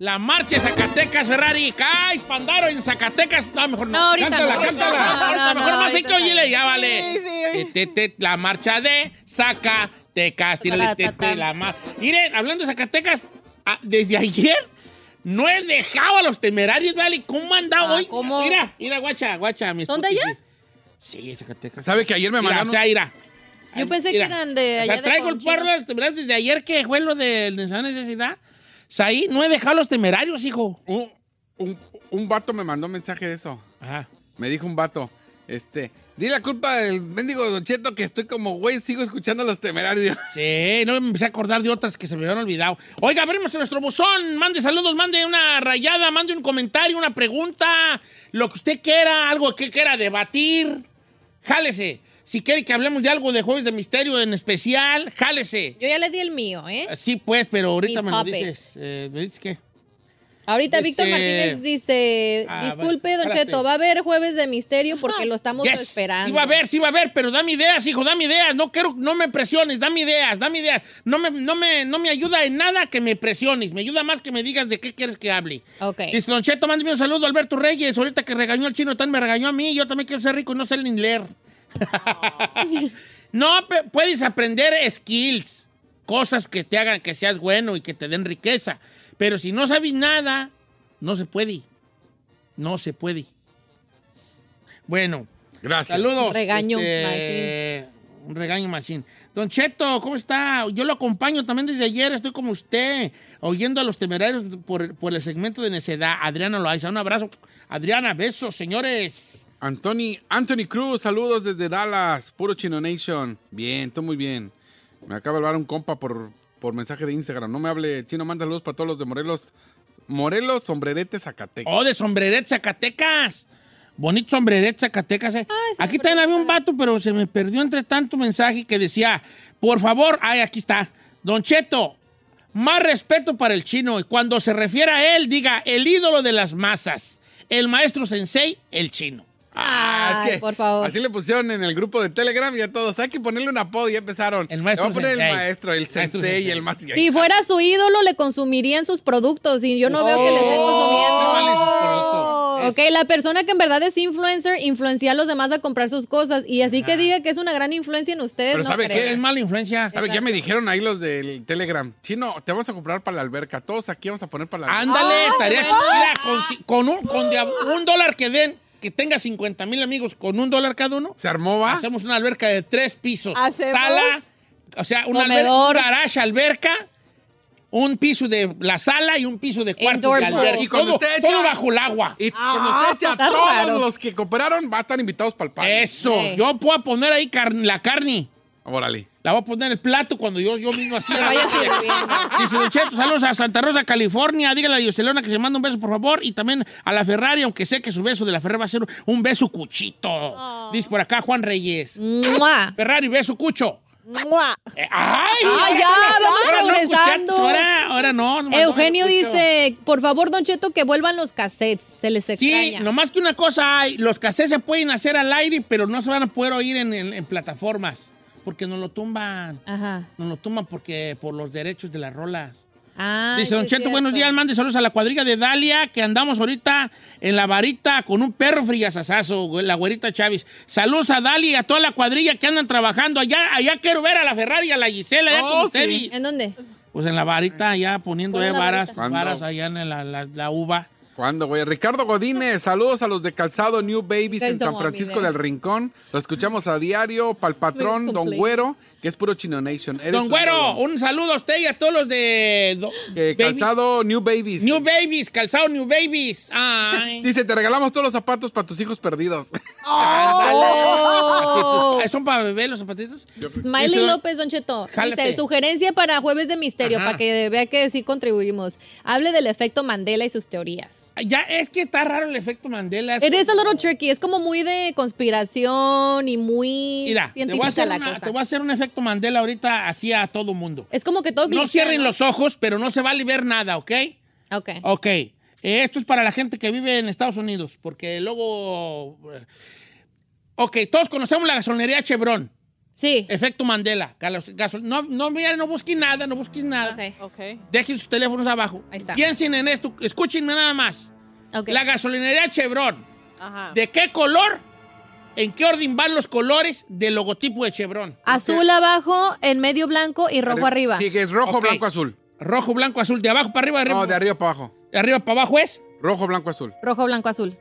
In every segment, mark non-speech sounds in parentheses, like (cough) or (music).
La marcha de Zacatecas, Ferrari. ¡Ay, Pandaro en Zacatecas! No, mejor no. No, ahorita cántala, no. cántala. No, no, Ahorita no, mejor más hay que oírle, ya vale. Sí, sí. Te, te, te, la marcha de Zacatecas. Tírale, Ta, ta, te, ta, ta. te, la mar... Miren, hablando de Zacatecas, ah, desde ayer no he dejado a los temerarios, ¿vale? ¿Cómo han Ah, hoy? ¿cómo? Mira, mira, guacha, guacha. Mi ¿Son de allá? Sí, Zacatecas. ¿Sabe que ayer me Mira, mandaron? o sea, mira. Yo pensé Mira, que eran de O allá sea, de traigo el pueblo de los temerarios desde ayer que fue lo de esa necesidad. Ahí no he dejado los temerarios, hijo. Un, un, un vato me mandó mensaje de eso. Ajá. Me dijo un vato, este, di la culpa del mendigo Don Cheto que estoy como güey, sigo escuchando los temerarios. (laughs) Sí, no me empecé a acordar de otras que se me habían olvidado. Oiga, abrimos nuestro buzón. Mande saludos, mande una rayada, mande un comentario, una pregunta, lo que usted quiera, algo que quiera debatir. Jálese. Si quiere que hablemos de algo de Jueves de Misterio en especial, jálese. Yo ya le di el mío, ¿eh? Sí, pues, pero ahorita Mi me lo dices. Eh, ¿Me dices qué? Ahorita Dice- Víctor Martínez dice, Ah, disculpe, Don. Cheto, va a haber jueves de misterio porque lo estamos Yes. esperando. Sí va a haber, sí va a haber, pero dame ideas, hijo, dame ideas. No quiero, no me presiones, dame ideas, dame ideas. No me, no me, no me ayuda en nada que me presiones. Me ayuda más que me digas de qué quieres que hable. Ok. Dice Don Cheto, mándeme un saludo a Alberto Reyes. Ahorita que regañó al chino, también me regañó a mí. Yo también quiero ser rico y no sé ni leer. (laughs) no, puedes aprender skills, cosas que te hagan que seas bueno y que te den riqueza. Pero si no sabes nada, no se puede. No se puede. Bueno, Gracias. saludos. Regaño este, Un regaño machín. Don Cheto, ¿cómo está? Yo lo acompaño también desde ayer, estoy como usted, oyendo a los temerarios por, por el segmento de necedad. Adriana Loaiza, un abrazo. Adriana, besos, señores. Anthony, Anthony Cruz, saludos desde Dallas, puro Chino Nation. Bien, todo muy bien. Me acaba de hablar un compa por, por mensaje de Instagram. No me hable chino, manda saludos para todos los de Morelos. Morelos, Sombrerete, Zacatecas. Oh, de sombreret Zacatecas. Bonito sombreret Zacatecas. eh. aquí también había un vato, pero se me perdió entre tanto mensaje que decía, por favor, ay, aquí está. Don Cheto, más respeto para el chino. Y cuando se refiere a él, diga, el ídolo de las masas. El maestro sensei, el chino. Ah, Ay, por favor. Así le pusieron en el grupo de Telegram y a todos. Hay que ponerle un apodo y ya empezaron. El maestro Le voy a poner sensei. el maestro, el Maestro sensei, sensei. el más. Si fuera su ídolo, le consumirían sus productos y yo no veo que le estén Oh, vale sus consumiendo. productos. Ok, la persona que en verdad es influencer influencia a los demás a comprar sus cosas y así que diga que es una gran influencia en ustedes. Pero no ¿sabe qué? Es mala influencia. ¿Sabe qué me dijeron ahí los del Telegram? Chino, te vamos a comprar para la alberca. Todos aquí vamos a poner para la alberca. Ándale, Ah, tarea chido. Mira, con, un, con de un dólar que den, que tenga 50 mil amigos con un dólar cada uno, ¿Se armó, va? hacemos una alberca de tres pisos. ¿Hacemos? Sala, o sea, una alberca, un garage, alberca, un piso de la sala y un piso de Indoor de alberca. Y cuando todo, usted echa- todo bajo el agua. Y cuando usted echa, (laughs) todos raro. los que cooperaron van a estar invitados para el party. Eso, Sí. yo puedo poner ahí la carne. Órale. La voy a poner en el plato cuando yo, yo mismo así. Que vaya. Dice Don Cheto, saludos a Santa Rosa, California. Dígale a Yoselona que se manda un beso, por favor. Y también a la Ferrari, aunque sé que su beso de la Ferrari va a ser un beso cuchito. Dice por acá Juan Reyes. ¡Mua! Ferrari, beso cucho. ¡Mua! Eh, ¡Ay! ¡Ah, ya! ¡Vamos Ahora no, progresando! ahora, ahora no. nomás Eugenio no dice, por favor, Don Cheto, que vuelvan los cassettes. Se les Sí, extraña. nomás que una cosa hay. Los cassettes se pueden hacer al aire, pero no se van a poder oír en, en- en plataformas. Porque nos lo tumban. Ajá. Nos lo tumban porque, por los derechos de las rolas. Ah, Dice Don Cheto, buenos días, mande saludos a la cuadrilla de Dalia, que andamos ahorita en la varita con un perro friasazazo, güey, la güerita Chávez. Saludos a Dalia y a toda la cuadrilla que andan trabajando allá. Allá quiero ver a la Ferrari y a la Gisela, allá Oh, con sí. ustedes. ¿En dónde? Pues en la varita ya poniendo ¿Cuál eh, varas, varas allá en la, la- la uva. ¿Cuándo, güey? Ricardo Godínez, (laughs) saludos a los de Calzado New Babies en San Francisco del Rincón. Lo escuchamos a diario, pal patrón, Don. Güero, que es puro Chino Nation. Eres Don Güero, un saludo a usted y a todos los de do- Eh, calzado New Babies. New Babies, calzado New Babies. Ay. (laughs) Dice, te regalamos todos los zapatos para tus hijos perdidos. (laughs) Oh. ¿Son para bebé los zapatitos? Smiley Eso- López, Don Cheto. Jálate. Dice, sugerencia para Jueves de Misterio, Ajá. para que vea que sí contribuimos. Hable del efecto Mandela y sus teorías. Ya, es que está raro el efecto Mandela. Es It is a como- little tricky. Es como muy de conspiración y muy Mira, te voy, a científica hacer la una- cosa. te voy a hacer un efecto Mandela ahorita así a todo mundo. Es como que todo No glitchea, cierren los ojos, pero no se vale ver nada, ¿ok? Ok. Ok. Eh, Esto es para la gente que vive en Estados Unidos, porque luego... eh, Ok, todos conocemos la gasolinería Chevron. Sí. Efecto Mandela. Gasol- no, no, mira, no busquen nada, no busquen nada. Ok. Ok. Dejen sus teléfonos abajo. Ahí está. Piensen en esto, escúchenme nada más. Ok. La gasolinería Chevron. Ajá. ¿De qué color? ¿En qué orden van los colores del logotipo de Chevron? Azul abajo, en medio blanco y rojo arriba. Sí, que es rojo, blanco, azul. Rojo, blanco, azul. ¿De abajo para arriba? De arriba, No, de arriba para abajo. de arriba para abajo es? Rojo, blanco, azul. Rojo, blanco, azul.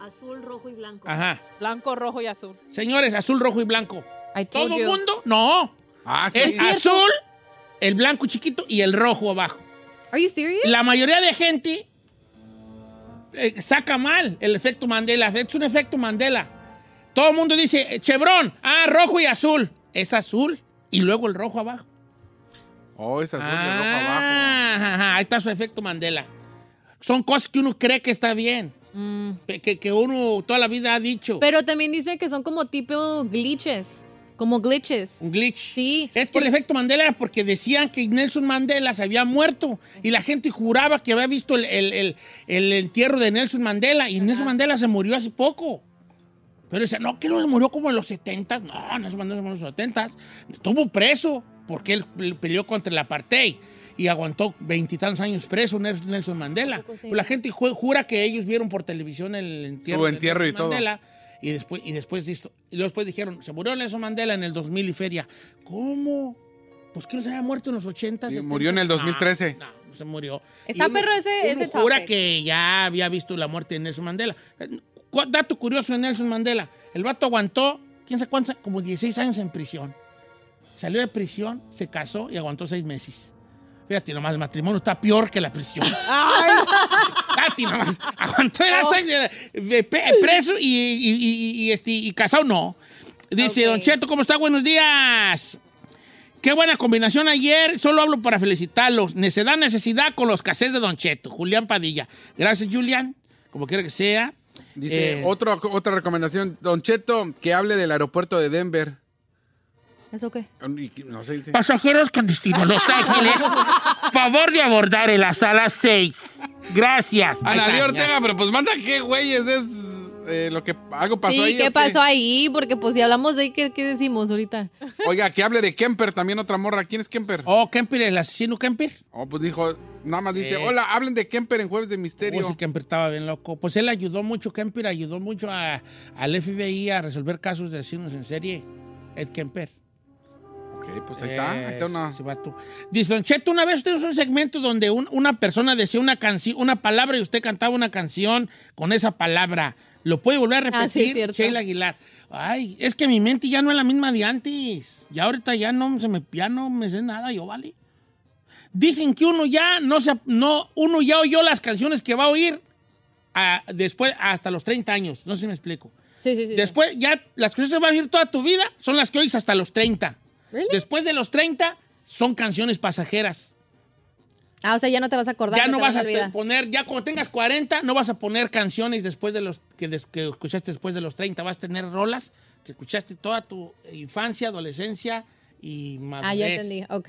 Azul, rojo y blanco. Ajá. Blanco, rojo y azul. Señores, azul, rojo y blanco. ¿Todo el mundo? No. Ah, sí. Es azul, el blanco chiquito y el rojo abajo. Are you serious? La mayoría de gente eh, saca mal el efecto Mandela. Es un efecto Mandela. Todo el mundo dice, Chevron, ah, rojo y azul. Es azul y luego el rojo abajo. Oh, es azul y el rojo abajo. Ah, ajá, ajá, ahí está su efecto Mandela. Son cosas que uno cree que está bien. Que, que- que uno toda la vida ha dicho. Mm. Pero también dice que son como tipo glitches. Como glitches. un glitch. Sí. Es que el efecto Mandela era porque decían que Nelson Mandela se había muerto y la gente juraba que había visto el, el- el- el entierro de Nelson Mandela y Nelson Mandela se murió hace poco. Pero decía, no, que no se murió como en los 70 No, Nelson Mandela se murió en los 70 Estuvo preso porque él pe- peleó contra el apartheid y aguantó veintitantos años preso Nel- Nelson Mandela. Pero la gente ju- jura que ellos vieron por televisión el entierro, Su de y Nelson todo. Mandela. Y después, y después, disto- y después dijeron, se murió Nelson Mandela en el 2000 y feria. ¿Cómo? Pues que no se había muerto en los 80. Sí, 70. murió en el 2013. No, no, se murió. Está Y uno- perro ese- uno ese jura topic. que ya había visto la muerte de Nelson Mandela. Dato curioso de Nelson Mandela. El vato aguantó, quién sabe cuántos, como 16 años en prisión. Salió de prisión, se casó y aguantó seis meses. Fíjate nomás, el matrimonio está peor que la prisión. (laughs) Fíjate nomás, aguantó era pe- preso y, y- y- y, este, y casado no. Dice, Ok. Don Cheto, ¿cómo está? Buenos días. Qué buena combinación ayer. Solo hablo para felicitarlos. Necedad, necesidad con los casés de Don Cheto. Julián Padilla. Gracias, Julián. Como quiera que sea. Dice, Eh, otro- otra recomendación. Don Cheto, que hable del aeropuerto de Denver. ¿Eso qué? No sé, dice. Pasajeros con destino Los (laughs) Ángeles, favor de abordar en la sala 6. Gracias. Analí está, Ortega, pero pues manda qué, güeyes, es eh, lo que algo pasó sí, ahí. ¿qué ¿o pasó ahí? Porque pues si hablamos de ahí, ¿qué, qué decimos ahorita? Oiga, que hable de Kemper, también otra morra. ¿Quién es Kemper? Oh, Kemper, el asesino Kemper. Oh, pues dijo, nada más dice, Eh. hola, hablen de Kemper en Jueves de Misterio. Oh, sí, Kemper estaba bien loco. Pues él ayudó mucho, Kemper ayudó mucho a- al FBI a resolver casos de asesinos en serie. Ed Kemper. Ok, pues ahí está, ahí está una... Ese vato. Dice, Don Cheto, una vez tuvimos un segmento donde un- una persona decía una canción, una palabra y usted cantaba una canción con esa palabra. ¿Lo puede volver a Ah, sí, repetir? cierto. Sheila Aguilar. Ay, es que mi mente ya no es la misma de antes. Ya ahorita ya no, se me, ya no me sé nada yo, ¿vale? Dicen que uno ya no se, no, uno ya oyó las canciones que va a oír a- después hasta los 30 años. No sé si me explico. Sí, sí, sí. Después, ya las canciones que vas a oír toda tu vida son las que oís hasta los 30. Really? Después de los 30, son canciones pasajeras. Ah, o sea, ya no te vas a acordar. Ya no vas a poner, ya cuando tengas 40, no vas a poner canciones después de los que, des- que escuchaste después de los 30. Vas a tener rolas que escuchaste toda tu infancia, adolescencia y madurez. Ah, ya entendí. Ok.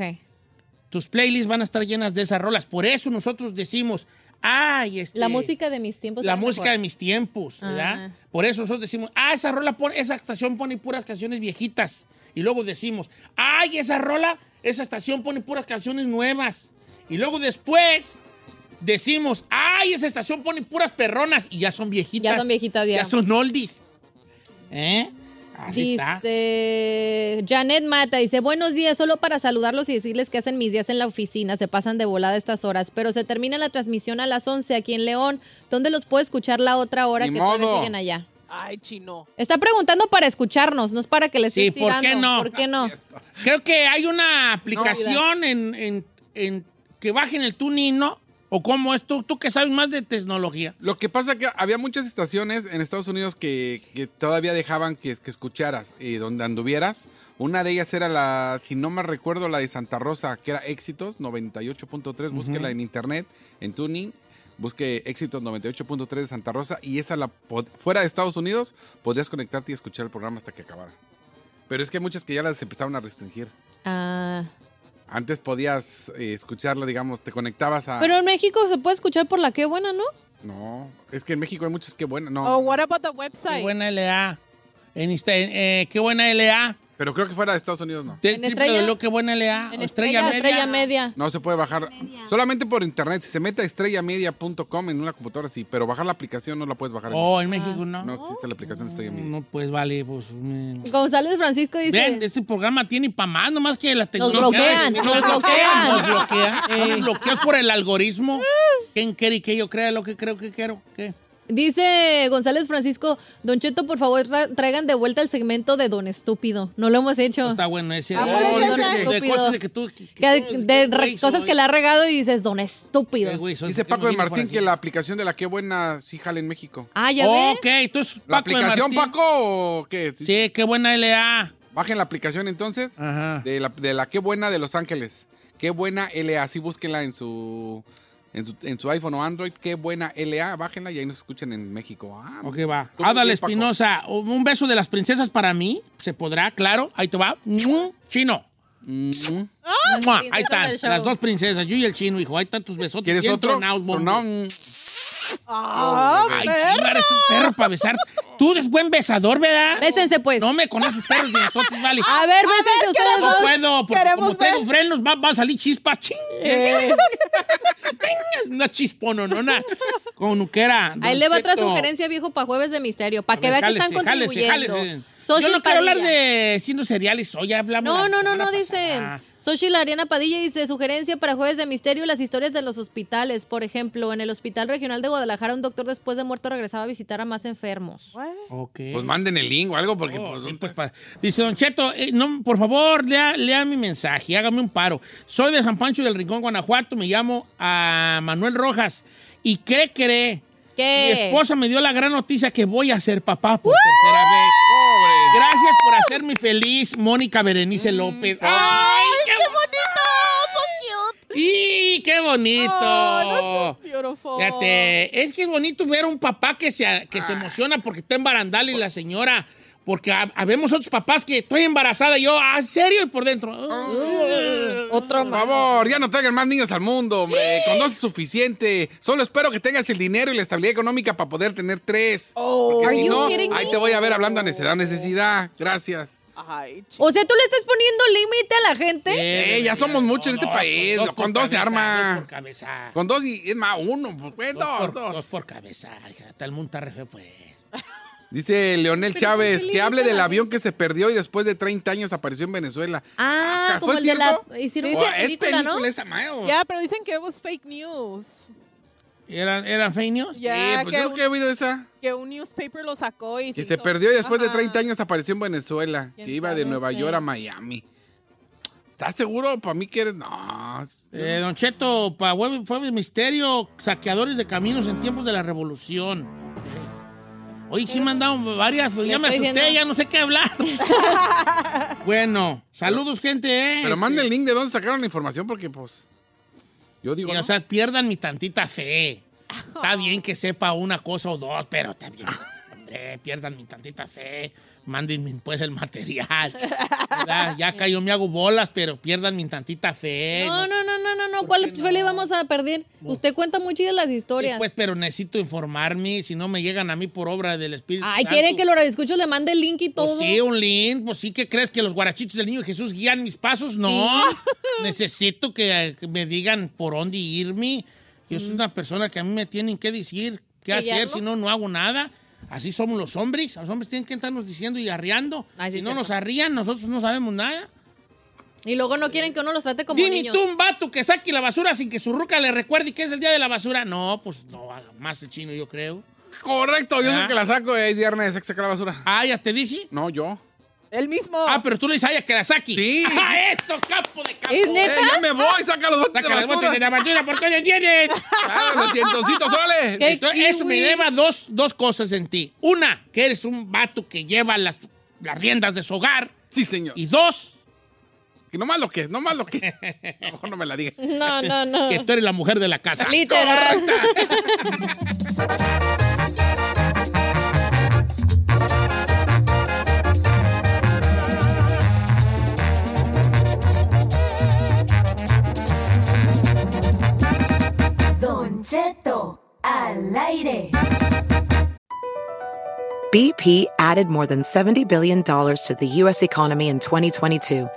Tus playlists van a estar llenas de esas rolas. Por eso nosotros decimos, ay, este, La música de mis tiempos. la música de mis tiempos, ¿verdad? Por eso nosotros decimos, ah, esa rola, esa estación pone puras canciones viejitas. Y luego decimos, ay, esa rola, esa estación pone puras canciones nuevas. Y luego después decimos, ay, esa estación pone puras perronas. Y ya son viejitas. Ya son viejitas, ya. Ya son oldies. ¿Eh? Así está. Janet Mata, dice, buenos días, solo para saludarlos y decirles que hacen mis días en la oficina, se pasan de volada estas horas, pero se termina la transmisión a las 11 aquí en León, ¿dónde los puedo escuchar la otra hora Ni que todavía modo. siguen allá? Ay, chino. Está preguntando para escucharnos, no es para que les Sí, ¿por qué no? ¿Por qué no? (laughs) Creo que hay una aplicación en, en- en que bajen el tuning, ¿no? ¿O cómo es? ¿Tú, tú que sabes más de tecnología. Lo que pasa que había muchas estaciones en Estados Unidos que, que todavía dejaban que, que escucharas eh, donde anduvieras. Una de ellas era la, si no me recuerdo, la de Santa Rosa, que era Éxitos 98.3. Búsquela en internet, en tuning. Busque Éxitos 98.3 de Santa Rosa y esa la fuera de Estados Unidos podrías conectarte y escuchar el programa hasta que acabara. Pero es que hay muchas que ya las empezaron a restringir. Ah, Antes podías eh, escucharla, digamos, te conectabas a... pero en México se puede escuchar por la que buena, ¿no? No, es que en México hay muchas que buenas, no. Oh, what about the Qué website? buena LA. En, eh, qué buena LA. Pero creo que fuera de Estados Unidos no. Triple Estrella. W, qué buena LA. En Estrella, Estrella, media. Estrella media. No se puede bajar solamente por internet. Si se mete a estrellamedia.com en una computadora, sí, pero bajar la aplicación no la puedes bajar. Oh, en México no. No existe la aplicación de Estrella Media. No, pues vale, pues. González Francisco dice... Ven, este programa tiene para más, nomás que la Nos tecnología. bloquean, nos bloquean. Nos bloquean. (laughs) Nos bloquean por el algoritmo. ¿Quién quiere que yo crea lo que creo que quiero? ¿Qué? Dice González Francisco, Don Cheto, por favor, tra- traigan de vuelta el segmento de Don Estúpido. No lo hemos hecho. Está bueno ese. Ah, de- ¿cuál es de- de, cosas de que tú. que- que Que- tú- de güey, cosas soy. que le ha regado y dices, Don Estúpido. Güey, Dice ¿qué Paco de Martín que la aplicación de la qué buena sí jala en México. Ah, ya ves. Ok, entonces. ¿La Paco aplicación. Paco, o qué? Sí, qué buena LA. Bajen la aplicación entonces Ajá. de la, de la qué buena de Los Ángeles. Qué buena LA, sí búsquenla en su, en su, en su iPhone o Android. Qué buena LA, bájenla y ahí nos escuchan en México. Ah, Ok, va. Adal. Espinosa, un beso de las princesas para mí. ¿Se podrá? Claro. Ahí te va. Chino. Mm, Mua, Ahí Princesas están, las dos princesas, yo y el chino, hijo. Ahí están tus besotes. ¿Quieres otro? tronados, bombo. No. Ah, Ay, chino, eres un perro para besar. Tú eres buen besador, ¿verdad? Bésense, pues. No me conoces perros de entonces, vale. A ver, bésense ustedes No dos. puedo, porque queremos como tengo ver. frenos, va, va a salir chispas. Ching. Una chispona, no, una Como nuquera. Ahí le va otra Cheto. sugerencia, viejo, para jueves de misterio. Para A que ver, vea que están jálese, jálese, contribuyendo. jálese. Yo no quiero hablar de siendo cereales, hoy hablamos. No, no, no, no, dice. Xochitl Ariana Padilla dice, sugerencia para jueves de misterio, las historias de los hospitales. Por ejemplo, en el Hospital Regional de Guadalajara, un doctor después de muerto regresaba a visitar a más enfermos. Ok. Pues manden el link o algo porque Oh, pues, sí, pues, pa- Dice Don Cheto, eh, no, por favor, lea, lea mi mensaje, hágame un paro. Soy de San Pancho del Rincón, Guanajuato, me llamo a Manuel Rojas. ¿Y qué cree? ¿Qué? Mi esposa me dio la gran noticia que voy a ser papá por tercera vez. Gracias por hacerme feliz, Mónica Berenice López. ¡Ay, qué, bonito! ¡Y qué bonito! Oh, so beautiful. Fíjate, es que es bonito ver a un papá que se, que se emociona porque está en barandal y la señora. Porque ha- habemos otros papás que estoy embarazada y yo, ¿ah, ¿en serio? Y por dentro. "Ah". Otro Por favor, ya no traigan más niños al mundo, hombre. Con dos es suficiente. Solo espero que tengas el dinero y la estabilidad económica para poder tener tres. Porque si you no, ahí te voy a ver hablando a necesidad. Necesidad. Gracias. Ay, O sea, ¿tú le estás poniendo límite a la gente? Eh, ya somos muchos en este país. Con por dos se arma. Dos por cabeza. Con dos y es más, uno. Pues, Dos dos, por, dos. dos por cabeza. hija, el mundo está re feo, pues. Dice Leonel Chávez ¿por qué que le hable del avión que se perdió y después de 30 años apareció en Venezuela. Ah, ¿Fue como el de la... cierto? Hicieron es película, ¿no? esa. Ya, pero dicen que was fake news. ¿Eran, eran fake news? Ya, Sí, pues que, que he oído esa. que un newspaper lo sacó y Que se se hizo- perdió y después de Ajá. 30 años apareció en Venezuela. Que ¿Quién iba de? Nueva. York a Miami. ¿Estás seguro? Para mí que eres... No. Eh, don Cheto, para Web- fue misterio, saqueadores de caminos en tiempos de la revolución. Hoy sí me han dado varias, pero ya me asusté, diciendo. ya no sé qué hablar. (laughs) bueno, saludos, gente. eh. Pero Este, manda el link de dónde sacaron la información porque, pues... Yo digo. O sea, pierdan mi tantita fe. (laughs) Está bien que sepa una cosa o dos, pero también, (laughs) hombre, pierdan mi tantita fe. Mándenme pues el material. ¿verdad? Ya cayó, me hago bolas, pero pierdan mi tantita fe. No, no, no, no, no, no. ¿Por ¿Cuál fe le vamos a perder? Usted cuenta muy chidas las Sí, historias. pues, pero necesito informarme, si no me llegan a mí por obra del Espíritu Ay, Santo. quieren que los radioescuchos le mande el link y todo. Pues sí, un link, pues sí que crees que los guarachitos del niño Jesús guían mis pasos. No, (laughs) necesito que, que me digan por dónde irme. Yo soy una persona que a mí me tienen que decir qué ¿Que ya hacer, no? si no, no hago nada. Así somos los hombres. Los hombres tienen que estarnos diciendo y. Ay, sí, si no cierto. nos arrían, nosotros no sabemos nada. Y luego no quieren que uno los trate como Dime niños. tú un vato que saque la basura sin que su ruca le recuerde que es el día de la basura. No, pues no, más el chino, yo creo. Correcto, yo Ah. soy el que la saco y viernes hay que sacar la basura. Ah, ya te dice. No, yo. El mismo. Ah, pero tú le dices a ella que la saque. Sí. (laughs) ¡Ah, eso, campo de campo! ¿Es neta? Eh, ya me voy, saca los botes Saca de basura. de la basura, ¿por qué no tienes? Ah, los dientoncitos, órale. (laughs) Eso me lleva dos, dos cosas en ti. Una, que eres un vato que lleva las, las riendas de su hogar. Sí, señor. Y dos, Que no más lo que, no más lo que. A lo mejor no me la diga. No, no, no. que tú eres la mujer de la casa. Literal. (laughs) Al aire. BP added more than $70 billion to the U.S. economy in 2022.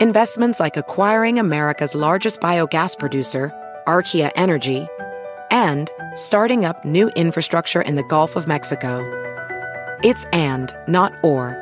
Investments like acquiring America's largest biogas producer, Archaea Energy, and starting up new infrastructure in the Gulf of Mexico. It's and, not or.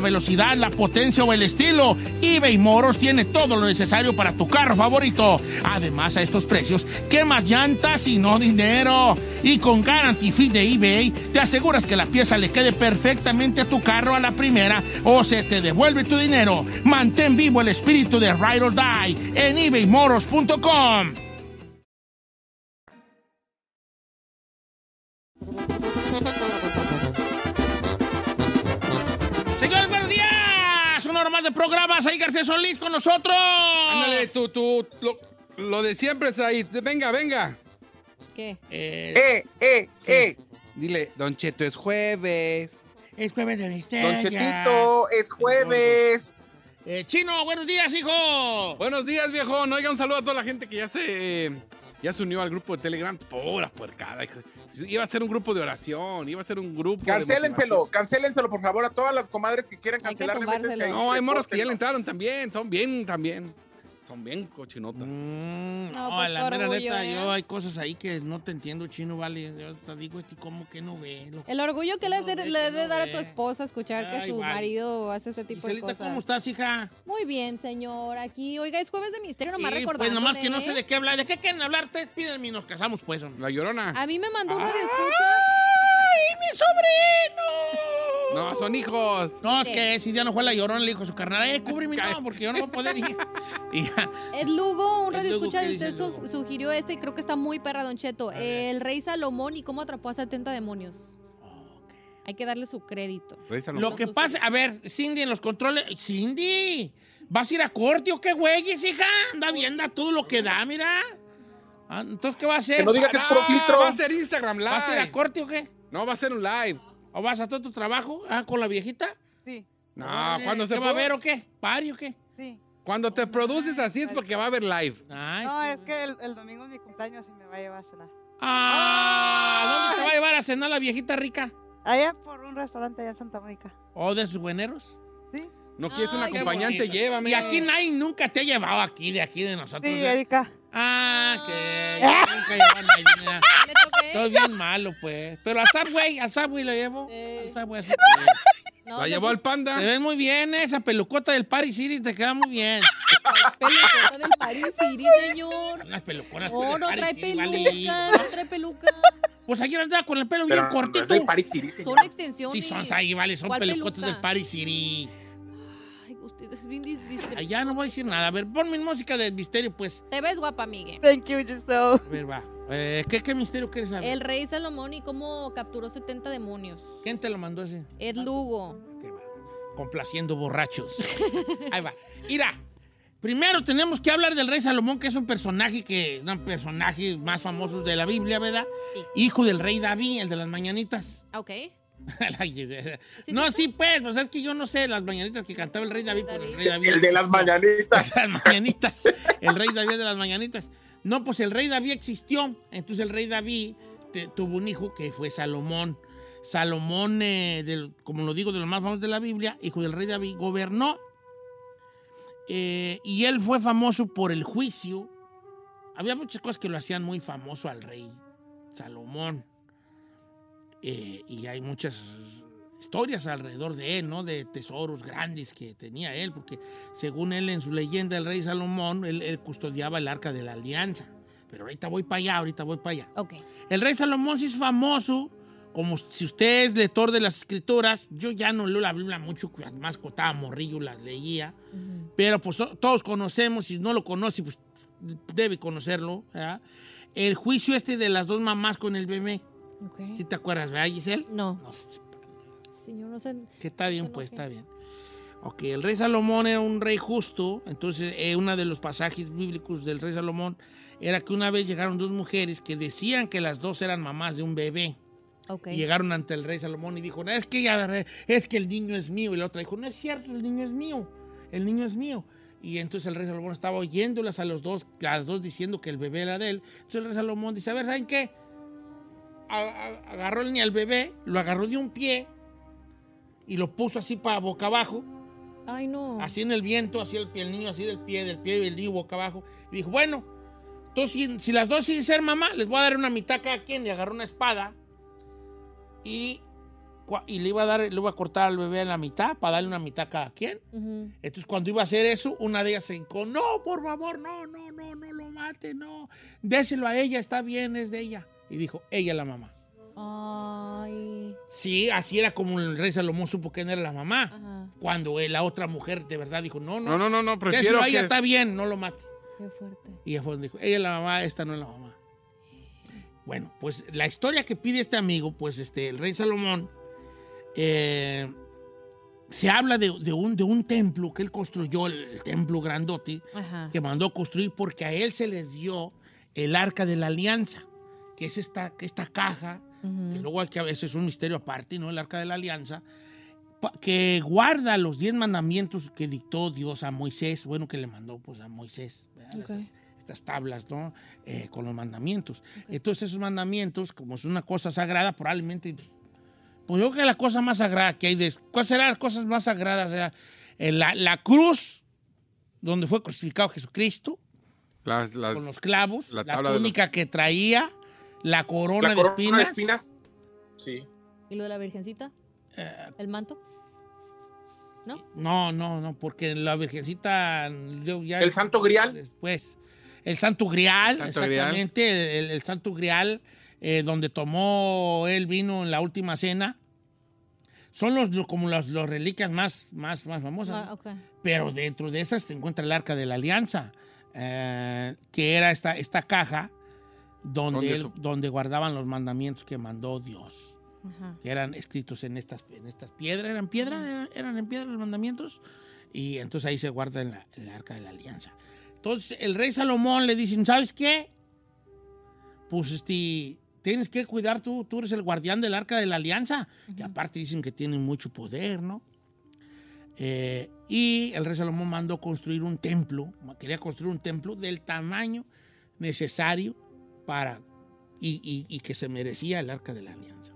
velocidad, la potencia o el estilo, eBay Moros tiene todo lo necesario para tu carro favorito. Además, a estos precios, ¿qué más llantas y no dinero? Y con Guarantee Fee de eBay, te aseguras que la pieza le quede perfectamente a tu carro a la primera o se te devuelve tu dinero. Mantén vivo el espíritu de Ride or Die en ebaymoros.com. más de programas. Ahí García Solís con nosotros. Ándale, tú, tú, lo, lo de siempre es ahí. Venga, venga. ¿Qué? Eh, Eh, eh, eh. Dile, Don Cheto, es jueves. es jueves de misterio. Don Chetito, es jueves. Eh, Chino, buenos días, hijo. Buenos días, viejo. Oiga, un saludo a toda la gente que ya se, ya se unió al grupo de Telegram. Pura puercada. Iba a ser un grupo de oración, iba a ser un grupo. de Cancélenselo, cancélenselo, por favor, a todas las comadres que quieran Hay que. No, hay morras que ya le entraron también. Son bien también. Son bien cochinotas. Mm, No, no, pues, la mera orgullo, neta, ¿eh? yo hay cosas ahí que no te entiendo, Chino, vale. Yo te digo, este, ¿cómo que no ve? Lo- El orgullo que le, No hace- ve, le que debe no dar a tu esposa escuchar que su vale. marido hace ese tipo de cosas. ¿cómo estás, hija? Muy bien, señor. Aquí, oiga, es jueves de misterio, nomás Sí, recordando. pues nomás que no sé de qué hablar. ¿De qué quieren hablar? Ustedes pídenme y nos casamos, pues. La llorona. A mí me mandó un radio escucha. ¡Ay, mi sobrino! No, son hijos. No, es que si ya no fue la llorona, le dijo a su carnal, eh, cúbreme, no, porque yo no voy a poder ir. (laughs) Y ya. Ed Lugo, un Ed radio Lugo, escucha ¿qué de dice usted Ed su- Lugo? sugirió este y creo que está muy perra, Don Cheto. El rey Salomón y cómo atrapó a 70 demonios. Hay que darle su crédito. Rey Salomón. Lo que pasa, a ver, Cindy en los controles. Cindy, ¿vas a ir a corte o qué güeyes, hija? Anda viendo todo lo que da, mira. Ah, Entonces, ¿qué va a hacer? Que no diga que es puro Ah, filtro. Va a ser Instagram Live. ¿Vas a ir a corte o qué? No, va a ser un live. ¿O vas a todo tu trabajo? Ah, con la viejita. Sí, No, cuando se ¿Qué va a ver o qué? ¿Pari o qué? sí. Cuando te produces así es porque va a haber live. Ay, No, es que el, el domingo es mi cumpleaños y me va a llevar a cenar. Ah, ¿Dónde te va a llevar a cenar la viejita rica? Allá por un restaurante allá en Santa Mónica. ¿O de sus buenos? Sí, No quieres un Ay, qué acompañante, bonito. llévame. Y aquí nadie nunca te ha llevado aquí, de aquí de nosotros. sí, ¿eh? Erika. Ah, (laughs) que nunca lleva a nadie. mira. ¿Qué le toqué? Estoy bien malo, pues. Pero al Subway, al Subway lo llevo. Eh. Al Subway así. No, La yo llevó al Te panda. ves muy bien, esa pelucota del Paris City te queda muy bien. (laughs) peluca del Paris City, señor. Unas peluconas No, del no Paris trae City, vale. peluca, no trae peluca. Pues ayer andaba con el pelo Pero bien no cortito. es del Paris City, señor. Son extensiones. Sí, son ahí, vale, son ¿Cuál pelucotas peluca? del Paris City. Es bien Ay, ya no voy a decir nada. A ver, ponme música de misterio, pues. Te ves guapa, Miguel. Thank you, Giselle. A ver, va. Eh, ¿qué, ¿Qué misterio quieres saber? El rey Salomón y cómo capturó 70 demonios. ¿Quién te lo mandó ese? Ed Lugo. Va. Complaciendo borrachos. (laughs) Ahí va. Mira, primero tenemos que hablar del rey Salomón, que es un personaje que, un personaje más famosos de la Biblia, ¿verdad? Sí. Hijo del rey David, el de las mañanitas. Ok. (laughs) no, sí, pues, pues es que yo no sé las mañanitas que cantaba el rey David, el rey David. El de las mañanitas. (laughs) las mañanitas. El rey David de las mañanitas. No, pues el rey David existió. Entonces el rey David te- tuvo un hijo que fue Salomón. Salomón, eh, del- como lo digo, de los más famosos de la Biblia, hijo del rey David, gobernó. Eh, y él fue famoso por el juicio. Había muchas cosas que lo hacían muy famoso al rey Salomón. Eh, y hay muchas historias alrededor de él, ¿no? De tesoros grandes que tenía él, porque según él en su leyenda, el rey Salomón, él, él custodiaba el arca de la alianza. Pero ahorita voy para allá, ahorita voy para allá. Ok. El rey Salomón sí es famoso, como si usted es lector de las escrituras, yo ya no leo la Biblia mucho, más cotaba morrillo, las leía, pero pues to- todos conocemos, si no lo conoce, pues debe conocerlo, ¿verdad? El juicio este de las dos mamás con el bebé, Ok. ¿sí te acuerdas, verdad, Giselle? No. No sé, Señor, no sé. que está bien, pues, está bien. Ok, el rey Salomón era un rey justo, entonces eh, uno de los pasajes bíblicos del rey Salomón era que una vez llegaron dos mujeres que decían que las dos eran mamás de un bebé. Ok. Y llegaron ante el rey Salomón y dijo, "No, es que ya, es que el niño es mío. Y la otra dijo, no es cierto, el niño es mío, el niño es mío. Y entonces el rey Salomón estaba oyéndolas a los dos, las dos diciendo que el bebé era de él. Entonces el rey Salomón dice, a ver, ¿saben qué? Agarró el niño al bebé, lo agarró de un pie y lo puso así para boca abajo, Ay, no. así en el viento, así el, pie, el niño así del pie, del pie y el niño boca abajo. Y dijo, bueno, entonces si, si las dos sin ser mamá, les voy a dar una mitad a cada quien. Y agarró una espada y, y le iba a dar, le iba a cortar al bebé en la mitad para darle una mitad a cada quien. Ujú. Entonces cuando iba a hacer eso, una de ellas se hincó, no, por favor, no, no, no, no lo mate, no. Déselo a ella, está bien, es de ella. Y dijo, ella es la mamá. Ay. Sí, así era como el rey Salomón supo que no era la mamá. Ajá. Cuando eh, la otra mujer de verdad dijo, no, no, No, no, no, no, prefiero ella, que- está bien, no lo mate. Qué fuerte. Y ella fue donde dijo, ella es la mamá, esta no es la mamá. Bueno, pues la historia que pide este amigo, pues este, el rey Salomón, eh, se habla de, de un, de un templo que él construyó, el, el templo grandote, Ajá. que mandó construir porque a él se le dio el arca de la alianza, que es esta, que esta caja, que luego hay que a veces es un misterio aparte, ¿no? El arca de la alianza, que guarda los diez mandamientos que dictó Dios a Moisés, bueno, que le mandó pues a Moisés, estas tablas, ¿no? Eh, con los mandamientos. Entonces esos mandamientos, como es una cosa sagrada, probablemente, pues yo creo que la cosa más sagrada que hay de... ¿Cuáles serán las cosas más sagradas? O sea, eh, la, la cruz, donde fue crucificado Jesucristo, Las- las- con los clavos, la la, de los- túnica que traía, la corona, La de corona espinas. de espinas. Sí. ¿Y lo de la virgencita? Eh, ¿El manto? ¿No? no, no, no, porque la virgencita yo ya El Santo Grial. después el Santo Grial, Santo Grial. exactamente, El, el Santo Grial eh, donde tomó el vino en la última cena. Son los, los- como las los reliquias más, más, más famosas. Ah, ok. Pero dentro de esas se encuentra el Arca de la Alianza, eh, que era esta, esta caja donde, ¿Dónde él- donde guardaban los mandamientos que mandó Dios, Ajá. que eran escritos en estas, en estas piedras. ¿Eran piedra? ¿Eran, eran en piedra los mandamientos? Y entonces ahí se guarda en la, el Arca de la Alianza. Entonces el rey Salomón le dicen, ¿sabes qué? Pues este, tienes que cuidar tú, tú eres el guardián del Arca de la Alianza, que aparte dicen que tienen mucho poder, ¿no? Eh, y el rey Salomón mandó construir un templo, quería construir un templo del tamaño necesario para y, y- y que se merecía el arca de la alianza.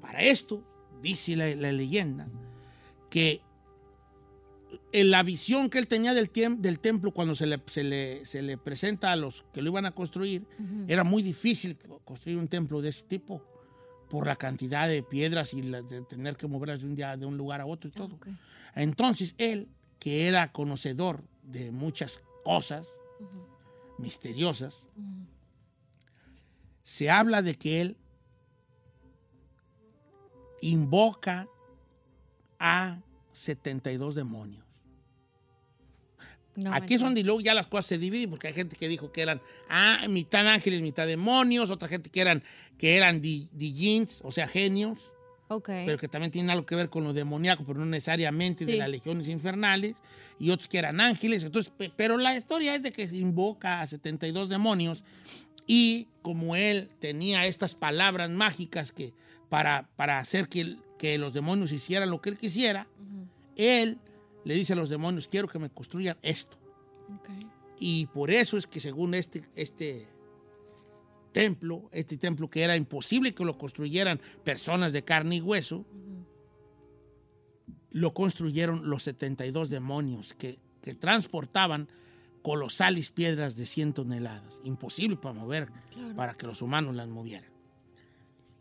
Para esto, dice la, la leyenda, que en la visión que él tenía del, templo cuando se le, se, le, se le presenta a los que lo iban a construir, era muy difícil construir un templo de ese tipo por la cantidad de piedras y la- de tener que moverlas de un, día, de un lugar a otro y todo. Entonces él, que era conocedor de muchas cosas misteriosas, se habla de que él invoca a 72 demonios No Aquí es donde luego ya las cosas se dividen, porque hay gente que dijo que eran ah, mitad ángeles, mitad demonios, otra gente que eran, que eran di, dijins, o sea, genios, Ok. pero que también tienen algo que ver con lo demoníaco, pero no necesariamente de las legiones infernales, y otros que eran ángeles. Entonces, pe- pero la historia es de que se invoca a 72 demonios, y como él tenía estas palabras mágicas que para, para hacer que, que los demonios hicieran lo que él quisiera, él le dice a los demonios, quiero que me construyan esto. Y por eso es que según este, este templo, este templo que era imposible que lo construyeran personas de carne y hueso, lo construyeron los 72 demonios que, que transportaban colosales piedras de 100 toneladas. Imposible para mover, Claro. para que los humanos las movieran.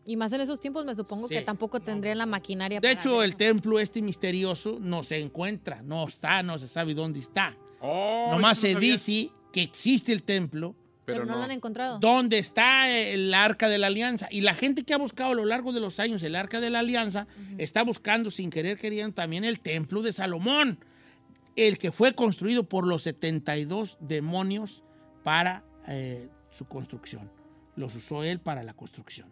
Y más en esos tiempos me supongo Sí. que tampoco tendrían la maquinaria De para hecho, el eso. templo este misterioso no se encuentra, no está, no se sabe dónde está. Oh, Nomás no se sabía. dice que existe el templo, Pero, Pero no, no. lo han encontrado. donde está el arca de la alianza. Y la gente que ha buscado a lo largo de los años el arca de la alianza está buscando sin querer queriendo también el templo de Salomón, el que fue construido por los 72 demonios para eh, su construcción. Los usó él para la construcción.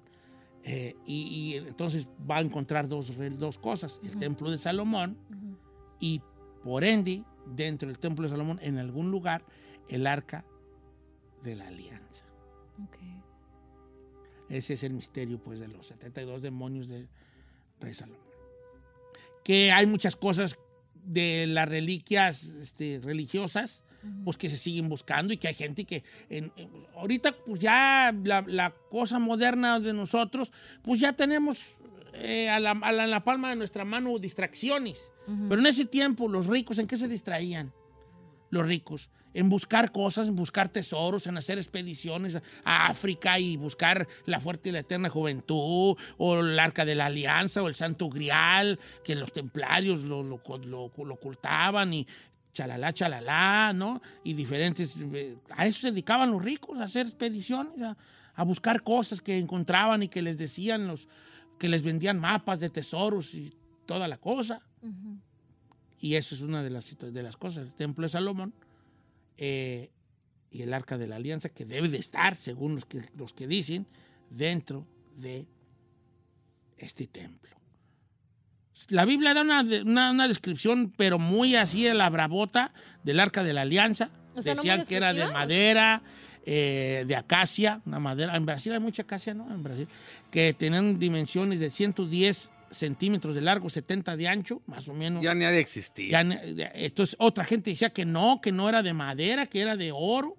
Eh, y, y entonces va a encontrar dos, dos cosas, el templo de Salomón y por ende, dentro del templo de Salomón, en algún lugar, el arca de la alianza. Ese es el misterio, pues, de los 72 demonios del rey Salomón. Que hay muchas cosas de las reliquias este, religiosas, pues, que se siguen buscando y que hay gente que... en- en- ahorita, pues, ya la, la cosa moderna de nosotros, pues, ya tenemos eh, a, la, a la- en la palma de nuestra mano distracciones. Pero en ese tiempo, los ricos, ¿en qué se distraían? los ricos, en buscar cosas, en buscar tesoros, en hacer expediciones a África y buscar la fuerte y la eterna juventud, o el arca de la alianza, o el santo grial, que los templarios lo, lo, lo- lo ocultaban y chalala, chalala, ¿no? Y diferentes, eh, a eso se dedicaban los ricos, a hacer expediciones, a, a buscar cosas que encontraban y que les decían los, que les vendían mapas de tesoros y toda la cosa. Y eso es una de las, de las cosas. El templo de Salomón eh, y el arca de la alianza, que debe de estar, según los que, los que dicen, dentro de este templo. La Biblia da una, una- una descripción, pero muy así a la bravota, del arca de la alianza. O sea, ¿no muy Decían que era de madera, eh, de acacia, una madera. En Brasil hay mucha acacia, ¿no? En Brasil. Que tenían dimensiones de 110 centímetros de largo, 70 de ancho, más o menos. Ya ni ha de existir. Ya entonces, otra gente decía que no, que no era de madera, que era de oro.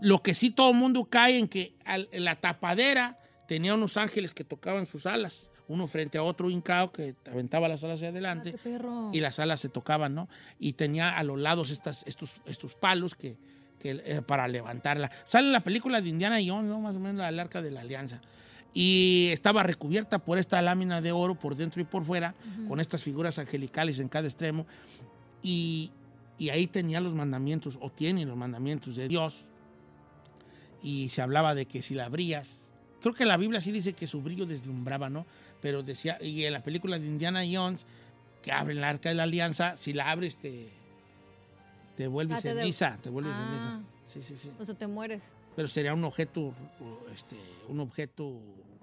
Lo que sí todo el mundo cae en que al- en la tapadera tenía unos ángeles que tocaban sus alas, uno frente a otro hincao que aventaba las alas hacia adelante Ah, qué perro. y las alas se tocaban, ¿no? Y tenía a los lados estas, estos, estos palos que, que para levantarla. Sale en la película de Indiana Jones, ¿no? Más o menos el arca de la alianza. Y estaba recubierta por esta lámina de oro por dentro y por fuera, con estas figuras angelicales en cada extremo. Y, y ahí tenía los mandamientos, o tiene los mandamientos de Dios. Y se hablaba de que si la abrías, creo que la Biblia sí dice que su brillo deslumbraba, ¿no? Pero decía, y en la película de Indiana Jones, que abren la arca de la alianza, si la abres te, te vuelves Ah, te ceniza, te vuelves Ah. ceniza. Sí, sí, sí. O sea, te mueres. Pero sería un objeto, este, un objeto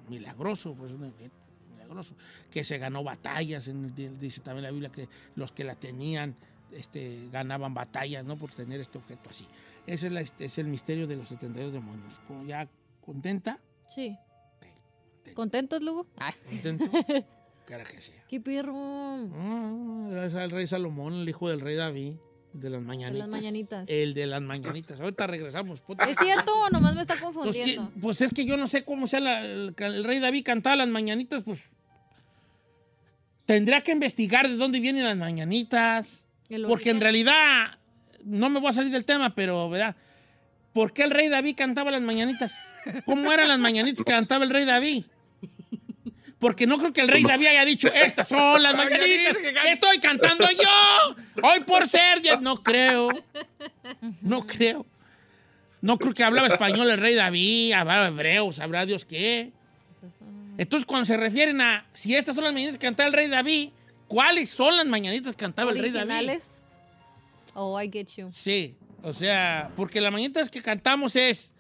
milagroso, pues un objeto milagroso, que se ganó batallas, en el- dice también la Biblia que los que la tenían este, ganaban batallas, ¿no? Por tener este objeto así. Ese es, la- este, es el misterio de los 72 demonios. ¿Cómo ¿Ya contenta? Sí. ¿Contentos, Lugo? Ay, ¿Contento? (laughs) Cara que sea. qué perro. Ah, es el rey Salomón, el hijo del rey David, de las mañanitas. mañanitas. El de las mañanitas. Ahorita regresamos. ¿Es cierto o nomás me está Pues, confundiendo? pues es que yo no sé cómo sea la- el, el rey David cantaba las mañanitas, pues tendría que investigar de dónde vienen las mañanitas. Porque en realidad, no me voy a salir del tema, pero, ¿verdad? ¿Por qué el rey David cantaba las mañanitas? ¿Cómo eran las mañanitas que cantaba el rey David? Porque no creo que el rey David haya dicho, estas son las (laughs) mañanitas que estoy cantando yo. Hoy por ser, no creo. No creo. No creo que hablaba español el rey David, hablaba hebreo, sabrá Dios qué. Entonces, cuando se refieren a si estas son las mañanitas que cantaba el rey David, ¿cuáles son las mañanitas que cantaba el rey David? Oh, I get you. Sí, o sea, porque las mañanitas que cantamos es,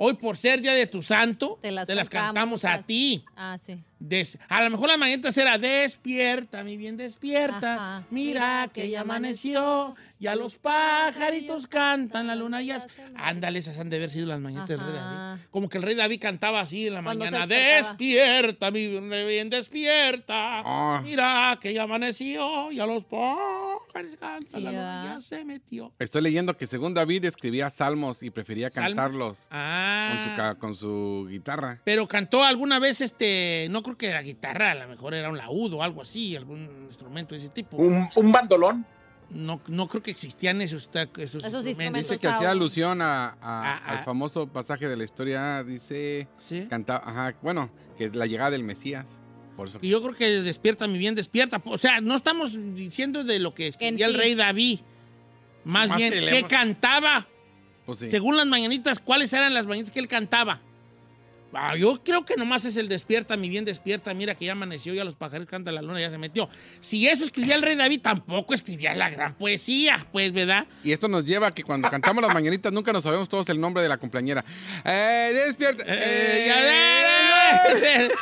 hoy por ser día de tu santo, Te las cantamos, cantamos a ti. Ah, sí. Des- a lo mejor las mañanitas era despierta, mi bien despierta. Ajá. Mira que ya amaneció, ya los pajaritos cantan, la luna ya. Ándale, esas han de haber sido las mañanitas del rey. David. Como que el rey David cantaba así en la Cuando mañana. Despierta, mi bien despierta. Ah. Mira que ya amaneció, ya los pájaros cantan, Sí, la luna ¿verdad? ya se metió. Estoy leyendo que según David escribía salmos y prefería ¿Salmos? cantarlos Ah. con, su, ca- con su guitarra. Pero cantó alguna vez, este, no creo que era guitarra, a lo mejor era un laúd o algo así, algún instrumento de ese tipo. Un, un bandolón. No, no creo que existían esos, esos, Esos instrumentos. Dice que hacía alusión a, a- Ah, ah. al famoso pasaje de la historia, dice, Sí. canta, ajá, bueno, que es la llegada del Mesías. Por eso Y yo creo que despierta, mi bien, despierta. O sea, no estamos diciendo de lo que escribía el sí. rey David. Más, Más bien, que ¿qué cantaba? pues sí. Según las mañanitas, ¿cuáles eran las mañanitas que él cantaba? Ah, yo creo que nomás es el despierta, mi bien despierta, mira que ya amaneció, ya los pájaros cantan, la luna ya se metió. Si eso escribía el rey David, tampoco escribía la gran poesía, pues, ¿verdad? Y esto nos lleva a que cuando cantamos las mañanitas nunca nos sabemos todos el nombre de la cumpleañera. Eh, despierta. Eh, eh, ya- (laughs)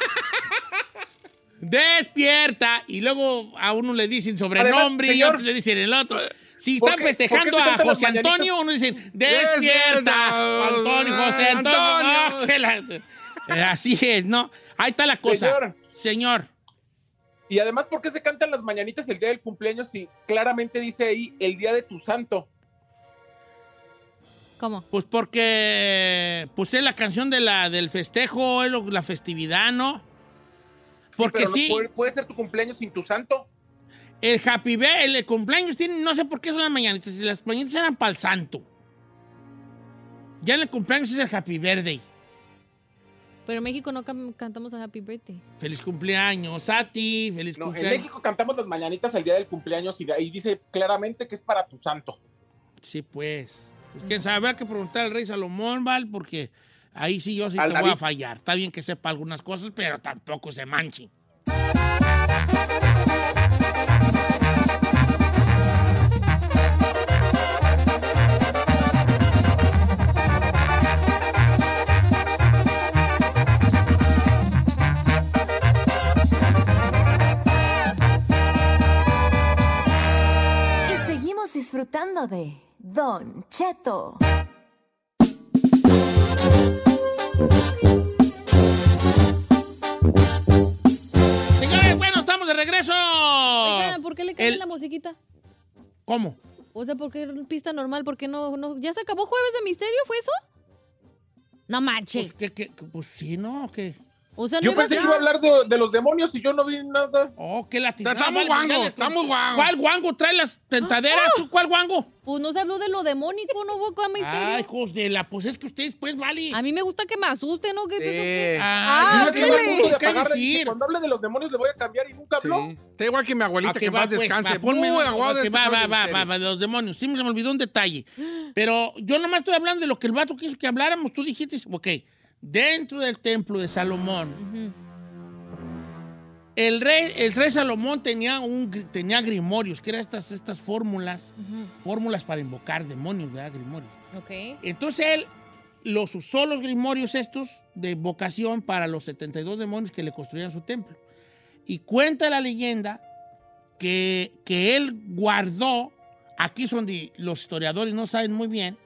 Despierta. Y luego a uno le dicen sobrenombre y otros le dicen el otro. Si ¿por están qué- festejando a José? Antonio, uno dicen Despierta. Antonio, José Antonio. Antonio. no, (laughs) que la- Eh, así es, ¿no? Ahí está la cosa. Señor. Señor. Y además, ¿por qué se cantan las mañanitas el día del cumpleaños si claramente dice ahí el día de tu santo? ¿Cómo? Pues porque puse la canción de la, del festejo, es la festividad, ¿no? Porque pero no sí, puede, puede ser tu cumpleaños sin tu santo. el Happy Birthday, el cumpleaños tiene, no sé por qué son las mañanitas, si las mañanitas eran para el santo. Ya en el cumpleaños es el Happy Birthday. Pero en México no cantamos a Happy Birthday. Feliz cumpleaños a ti, feliz No, en cumpleaños. México cantamos las mañanitas el día del cumpleaños y de ahí dice claramente que es para tu santo. Sí, pues. Pues quién sabe, habrá que preguntar al rey Salomón, Val, porque ahí sí yo sí Al te voy a fallar. Está bien que sepa algunas cosas, pero tampoco se manche. Y seguimos disfrutando de Don Cheto. Señores, bueno, estamos de regreso. ¿por qué le cambian el- la musiquita? ¿Cómo? O sea, ¿por qué pista normal? ¿Por qué no, no? ¿Ya se acabó Jueves de Misterio? ¿Fue eso? No manches. Pues, ¿qué, qué? Pues sí, ¿no? ¿Qué? O sea, no Yo pensé que iba a hablar de, de los demonios y yo no vi nada. Oh, qué latina. Está muy guango, está muy guango. ¿Cuál guango trae las tentaderas? ¿Tú cuál guango? Pues no se habló de lo demónico, no hubo misterio. Ay, hijos de la... Pues es que ustedes, pues, vale. A mí me gusta que me asusten, ¿no? ¿Qué, Ah, Yo ¿qué, estuve a punto de qué decir? Cuando hable de los demonios le voy a cambiar y nunca habló. sí. Está igual que mi abuelita, que va, más pues, descanse. va, ponme un- aguado este va, juego va, de va, misterio. va, va, de los demonios. Sí, se me olvidó un detalle. (gasps) Pero yo nomás estoy hablando de lo que el vato quiso que habláramos. Tú dijiste, ok, dentro del templo de Salomón, el rey, el rey Salomón tenía, un, tenía grimorios, que eran estas, estas fórmulas, fórmulas para invocar demonios, ¿verdad? Grimorios. Ok. Entonces él los usó los grimorios estos de vocación para los 72 demonios que le construían su templo. Y cuenta la leyenda que, que él guardó, aquí donde los historiadores no saben muy bien,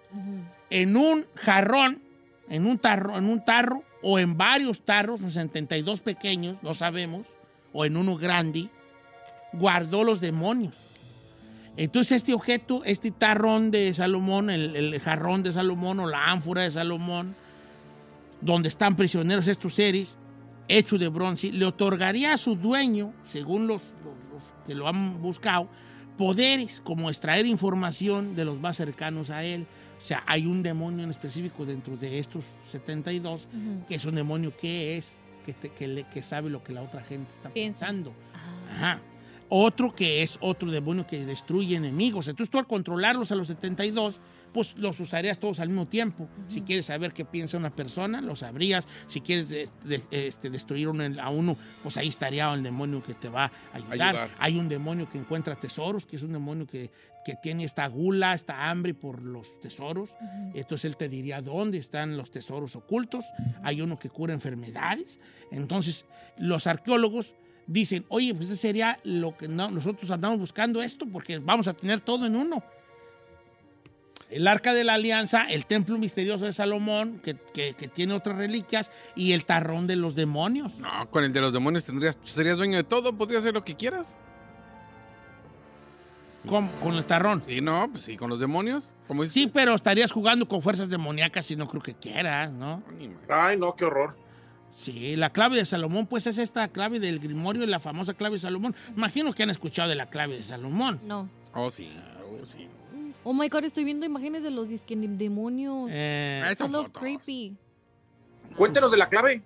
en un jarrón, en un tarro, en un tarro o en varios tarros, los 72 pequeños, no sabemos, o en uno grande, guardó los demonios. Entonces este objeto, este tarrón de Salomón, el, jarrón de Salomón o la ánfora de Salomón, donde están prisioneros estos seres, hecho de bronce, le otorgaría a su dueño, según los que lo han buscado, poderes como extraer información de los más cercanos a él. O sea, hay un demonio en específico dentro de estos 72 Ujú. que es un demonio que es, que, te- que le- que sabe lo que la otra gente está Piensa. pensando. Ah. Ajá. Otro que es otro demonio que destruye enemigos. Entonces tú al controlarlos a los 72, pues los usarías todos al mismo tiempo. Si quieres saber qué piensa una persona, lo sabrías. Si quieres de- de- este, destruir a uno, pues ahí estaría el demonio que te va a ayudar. Ayudar. Hay un demonio que encuentra tesoros, que es un demonio que, que tiene esta gula, esta hambre por los tesoros. Entonces él te diría dónde están los tesoros ocultos. Hay uno que cura enfermedades. Entonces los arqueólogos dicen, oye, pues ese sería lo que no- nosotros andamos buscando esto porque vamos a tener todo en uno. El arca de la alianza, el templo misterioso de Salomón, que, que- que tiene otras reliquias, y el tarrón de los demonios. No, con el de los demonios tendrías, serías dueño de todo, podrías hacer lo que quieras. ¿Cómo? Con el tarrón. Sí, no, pues sí, con los demonios. Como dices, Sí, pero estarías jugando con fuerzas demoníacas y no creo que quieras, ¿no? ni más. Ay, no, qué horror. Sí, la clave de Salomón, pues es esta clave del Grimorio, la famosa clave de Salomón. Imagino que han escuchado de la clave de Salomón. No. Oh, sí, oh, sí. Oh my god, estoy viendo imágenes de los disque demonios. Eh, Ah, son Hello, fotos. creepy. Cuéntenos de la clave.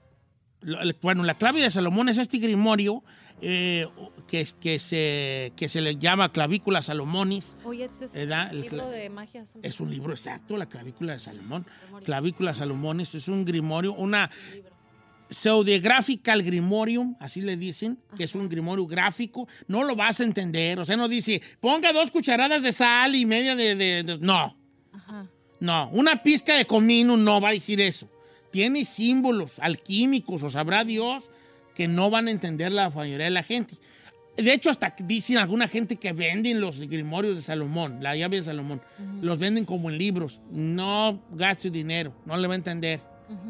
bueno, la clave de Salomón es este Grimorio eh, que, que, se, que se le llama clavícula Salomonis. Oye, este es ¿Verdad? un El libro de magia. Es un libro exacto, la clavícula de Salomón. Clavícula Salomonis es un grimorio, una pseudographical grimorium, así le dicen, que es un grimorio gráfico. No lo vas a entender, o sea, no dice, ponga dos cucharadas de sal y media de... de- de-". No, Ajá. no, una pizca de comino no va a decir eso. Tiene símbolos alquímicos, o sabrá Dios, que no van a entender la mayoría de la gente. De hecho, hasta dicen alguna gente que venden los grimorios de Salomón, la llave de Salomón, los venden como en libros. No gaste dinero, no le va a entender.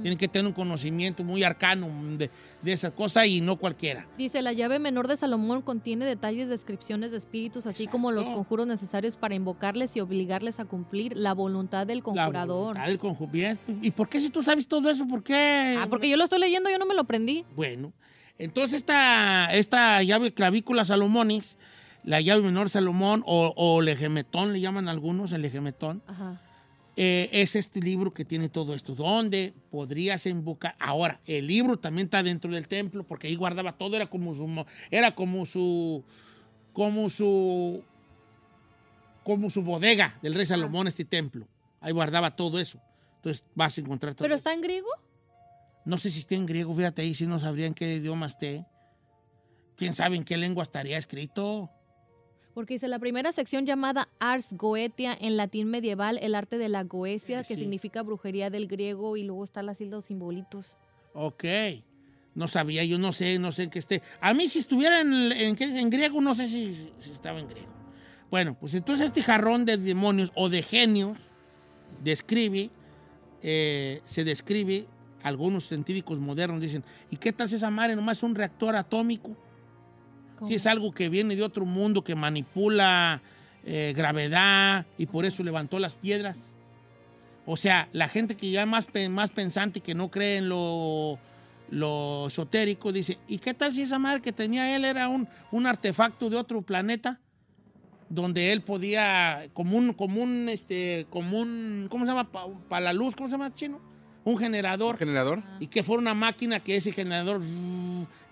Tienen que tener un conocimiento muy arcano de, de esa cosa y no cualquiera. Dice, la llave menor de Salomón contiene detalles, descripciones de espíritus, así como los conjuros necesarios para invocarles y obligarles a cumplir la voluntad del La conjurador. voluntad del ¿Y por qué si tú sabes todo eso? ¿Por qué? Ah, porque yo lo estoy leyendo, yo no me lo aprendí. Bueno, entonces esta, esta llave clavícula Salomonis, la llave menor Salomón o, o legemetón, le llaman algunos, el legemetón, Ajá. Eh, es este libro que tiene todo esto. ¿Dónde podrías invocar? Ahora, el libro también está dentro del templo porque ahí guardaba todo, era como su, era como su, como su, como su bodega del rey Salomón, este templo. Ahí guardaba todo eso. Entonces vas a encontrar todo ¿Pero está en griego? No sé si está en griego, fíjate ahí, si no sabría en qué idioma esté. ¿Quién sabe en qué lengua estaría escrito? Porque dice, la primera sección llamada Ars Goetia, en latín medieval, el arte de la Goecia, Eh, que sí. significa brujería del griego, y luego están así los simbolitos. Ok. No sabía, yo no sé, no sé en qué esté. A mí si estuviera en, en, en griego, no sé si, si estaba en griego. Bueno, pues entonces este jarrón de demonios o de genios describe, eh, se describe, algunos científicos modernos dicen, ¿y qué tal si esa madre nomás es un reactor atómico? Si es algo que viene de otro mundo, que manipula eh, gravedad y por eso levantó las piedras. O sea, la gente que ya es más, más pensante, que no cree en lo, lo esotérico, dice, ¿y qué tal si esa madre que tenía él era un, un artefacto de otro planeta? Donde él podía, como un, como un, este, como un, ¿cómo se llama? Para la luz, ¿cómo se llama, chino? Un generador ¿Generador? y que fuera una máquina que ese generador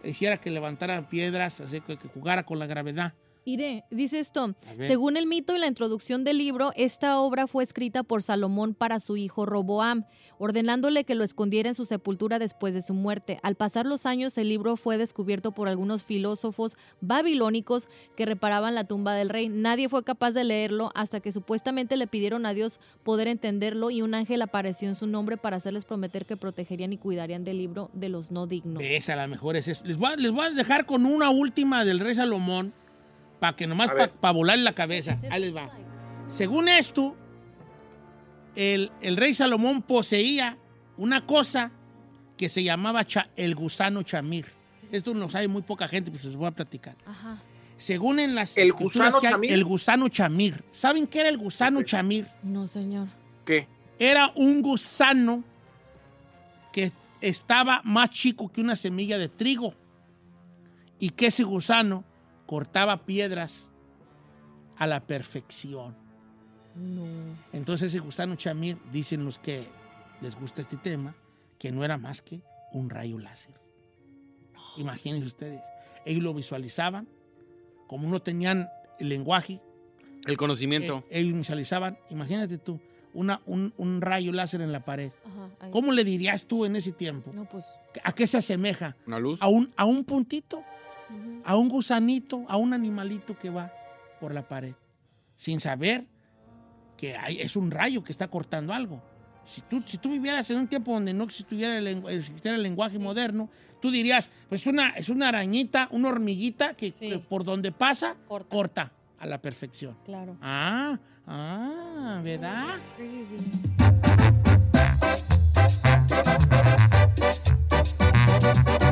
hiciera que levantara piedras, así que, que jugara con la gravedad. Iré, dice esto, según el mito y la introducción del libro, esta obra fue escrita por Salomón para su hijo Roboam, ordenándole que lo escondiera en su sepultura después de su muerte. Al pasar los años, el libro fue descubierto por algunos filósofos babilónicos que reparaban la tumba del rey. Nadie fue capaz de leerlo hasta que supuestamente le pidieron a Dios poder entenderlo y un ángel apareció en su nombre para hacerles prometer que protegerían y cuidarían del libro de los no dignos. ¿Ves? A lo mejor es eso. Les voy, a, les voy a dejar con una última del rey Salomón, para que nomás para ver. volar la cabeza. Ahí les va. Según esto, el, el rey Salomón poseía una cosa que se llamaba cha- el gusano chamir. Esto lo sabe muy poca gente, pues les voy a platicar. Ajá. Según en las ¿El gusano que hay, chamir? el gusano chamir. ¿Saben qué era el gusano chamir? No, señor. ¿Qué? Era un gusano que estaba más chico que una semilla de trigo y que ese gusano cortaba piedras a la perfección. No. Entonces ese gusano chamir, dicen los que les gusta este tema, que no era más que un rayo láser. Imagínense ustedes, ellos lo visualizaban, como no tenían el lenguaje, El conocimiento. eh, ellos visualizaban, imagínate tú, una, un, un rayo láser en la pared. Ajá. ¿Cómo le dirías tú en ese tiempo? No, pues. ¿A qué se asemeja? Una luz. A un, a un puntito, a un gusanito, a un animalito que va por la pared, sin saber que hay, es un rayo que está cortando algo. Si tú, si tú vivieras en un tiempo donde no existiera el, existiera el lenguaje moderno, tú dirías, pues una, es una arañita, una hormiguita que, Sí. que por donde pasa, Corta. corta a la perfección. Claro. Ah, ah, ¿verdad? Crazy. Don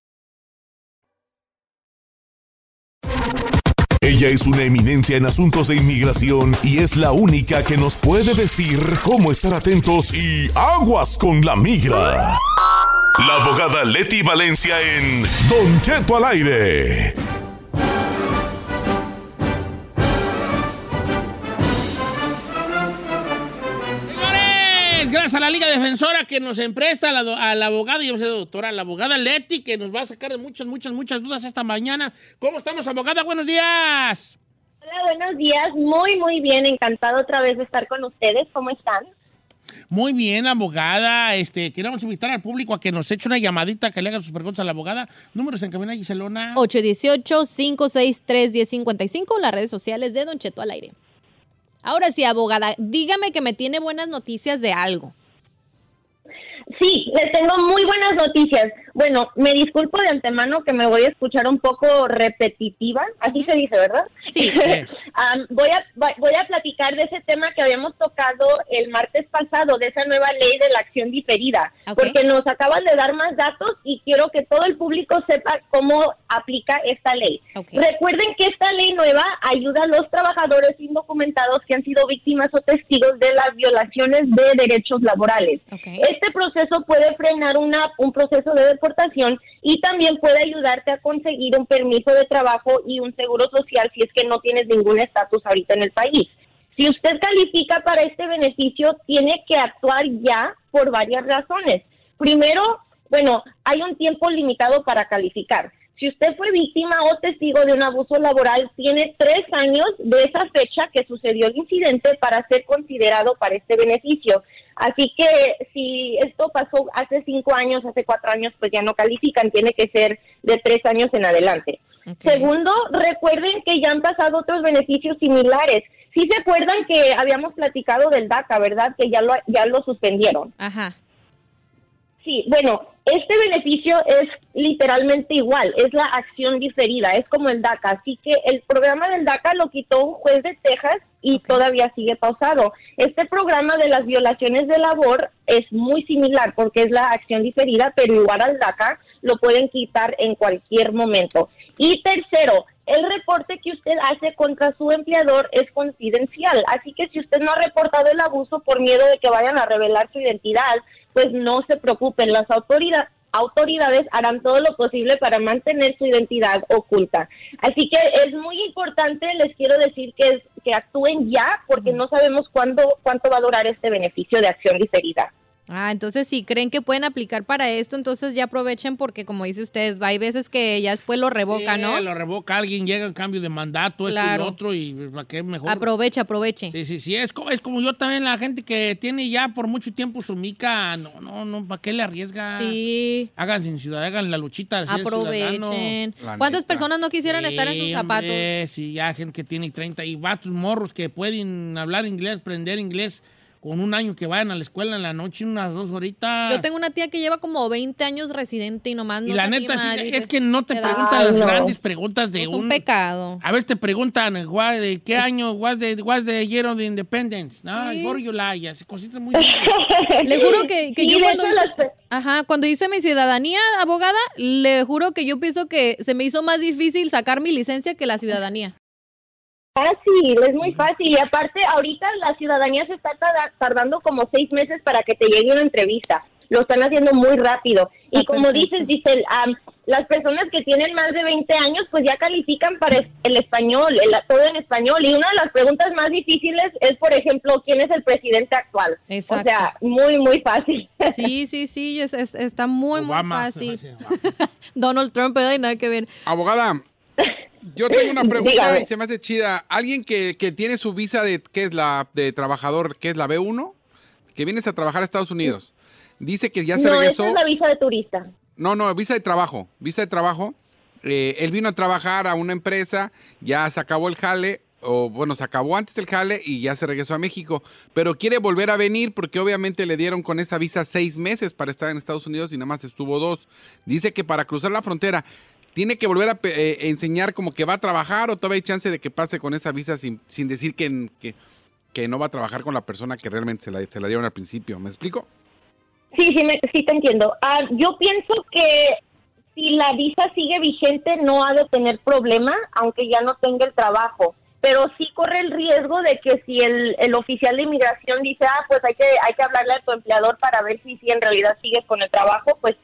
Ella es una eminencia en asuntos de inmigración y es la única que nos puede decir cómo estar atentos y aguas con la migra. La abogada Leti Valencia en Don Cheto al aire. Gracias a la Liga Defensora que nos empresta a la, a la abogada, yo sé doctora, a la abogada Leti, que nos va a sacar de muchas, muchas, muchas dudas esta mañana. ¿Cómo estamos, abogada? Buenos días. Hola, buenos días. Muy, muy bien. Encantado otra vez de estar con ustedes. ¿Cómo están? Muy bien, abogada. Este, queremos invitar al público a que nos eche una llamadita, que le hagan sus preguntas a la abogada. Números en cabina, Giselona. 818-563-1055, las redes sociales de Don Cheto al aire. Ahora sí, abogada, dígame que me tiene buenas noticias de algo. Sí, les tengo muy buenas noticias. Bueno, me disculpo de antemano que me voy a escuchar un poco repetitiva, así se dice, ¿verdad? Sí. (laughs) Am, voy, a, voy- voy a platicar de ese tema que habíamos tocado el martes pasado, de esa nueva ley de la acción diferida, Ok. porque nos acaban de dar más datos y quiero que todo el público sepa cómo aplica esta ley. Ok. Recuerden que esta ley nueva ayuda a los trabajadores indocumentados que han sido víctimas o testigos de las violaciones de derechos laborales. Ok. Este proceso puede frenar una, un proceso de deportación y también puede ayudarte a conseguir un permiso de trabajo y un seguro social si es que no tienes ningún estatus ahorita en el país. Si usted califica para este beneficio, tiene que actuar ya por varias razones. Primero, bueno, hay un tiempo limitado para calificar. Si usted fue víctima o testigo de un abuso laboral, tiene tres años de esa fecha que sucedió el incidente para ser considerado para este beneficio. Así que si esto pasó hace cinco años, hace cuatro años, pues ya no califican, tiene que ser de tres años en adelante. Segundo, recuerden que ya han pasado otros beneficios similares. Sí se acuerdan que habíamos platicado del DACA, ¿verdad? Que ya lo, ya lo suspendieron. Ajá. Sí, bueno, este beneficio es literalmente igual, es la acción diferida, es como el DACA. Así que el programa del DACA lo quitó un juez de Texas y todavía sigue pausado. Este programa de las violaciones de labor es muy similar porque es la acción diferida, pero igual al DACA lo pueden quitar en cualquier momento. Y tercero, el reporte que usted hace contra su empleador es confidencial, así que si usted no ha reportado el abuso por miedo de que vayan a revelar su identidad, pues no se preocupen, las autoridades autoridades harán todo lo posible para mantener su identidad oculta. Así que es muy importante, les quiero decir que es, que actúen ya porque no sabemos cuándo cuánto va a durar este beneficio de acción diferida. Ah, entonces si creen que pueden aplicar para esto, entonces ya aprovechen porque como dice usted, hay veces que ya después lo revoca, Sí, ¿no? Lo revoca alguien, llega en cambio de mandato, esto y Claro. lo otro, y ¿para qué mejor? Aproveche, aproveche. Sí, sí, sí, es como, es como yo también, la gente que tiene ya por mucho tiempo su mica, no, no, no, ¿para qué le arriesga? Sí. Hagan sin ciudad, hagan la luchita. ciudadano. Aprovechen. ¿Cuántas personas no quisieran estar en sus Sí, zapatos? hombre, sí, ya gente que tiene 30 y vatos morros que pueden hablar inglés, aprender inglés con un año que vayan a la escuela en la noche, unas dos horitas. Yo tengo una tía que lleva como 20 años residente y nomás no y la neta, anima, sí, dice, es que no te "Te da- preguntan las no. grandes preguntas de Es un... un pecado. A ver, te preguntan, "Why- ¿de qué año? ¿Was the, was the year of the independence? No, Sí. for July, así, cositas muy... (laughs) Le juro que, yo cuando hice, ajá, cuando hice mi ciudadanía, abogada, le juro que yo pienso que se me hizo más difícil sacar mi licencia que la ciudadanía. Fácil, es muy fácil. Y aparte, ahorita la ciudadanía se está tarda- tardando como seis meses para que te llegue una entrevista. Lo están haciendo muy rápido. Y Ah, como dices, dice, las personas que tienen más de 20 años, pues ya califican para el español, el, todo en español. Y una de las preguntas más difíciles es, por ejemplo, ¿quién es el presidente actual? Exacto. O sea, muy, muy fácil. Sí, sí, sí, es- es- está muy, Obama. muy fácil. (laughs) Donald Trump, ¿verdad? Y nada que ver. Abogada, yo tengo una (laughs) pregunta Dígame. y se me hace chida. Alguien que, que tiene su visa de, ¿qué es la de trabajador? ¿Qué es la B1? Que vienes a trabajar a Estados Unidos. Dice que ya se no, regresó. esa es la visa de turista. No, no, visa de trabajo. Visa de trabajo. Eh, él vino a trabajar a una empresa, ya se acabó el jale, o bueno, se acabó antes el jale y ya se regresó a México. Pero quiere volver a venir porque obviamente le dieron con esa visa seis meses para estar en Estados Unidos y nada más estuvo dos. Dice que para cruzar la frontera tiene que volver a eh, enseñar como que va a trabajar o todavía hay chance de que pase con esa visa sin, sin decir que, que, no va a trabajar con la persona que realmente se la, se la dieron al principio. ¿Me explico? Sí, sí, me- sí te entiendo. Ah, yo pienso que si la visa sigue vigente no ha de tener problema, aunque ya no tenga el trabajo. Pero sí corre el riesgo de que si el, el oficial de inmigración dice, ah, pues hay que, hay que hablarle a tu empleador para ver si, si en realidad sigues con el trabajo, pues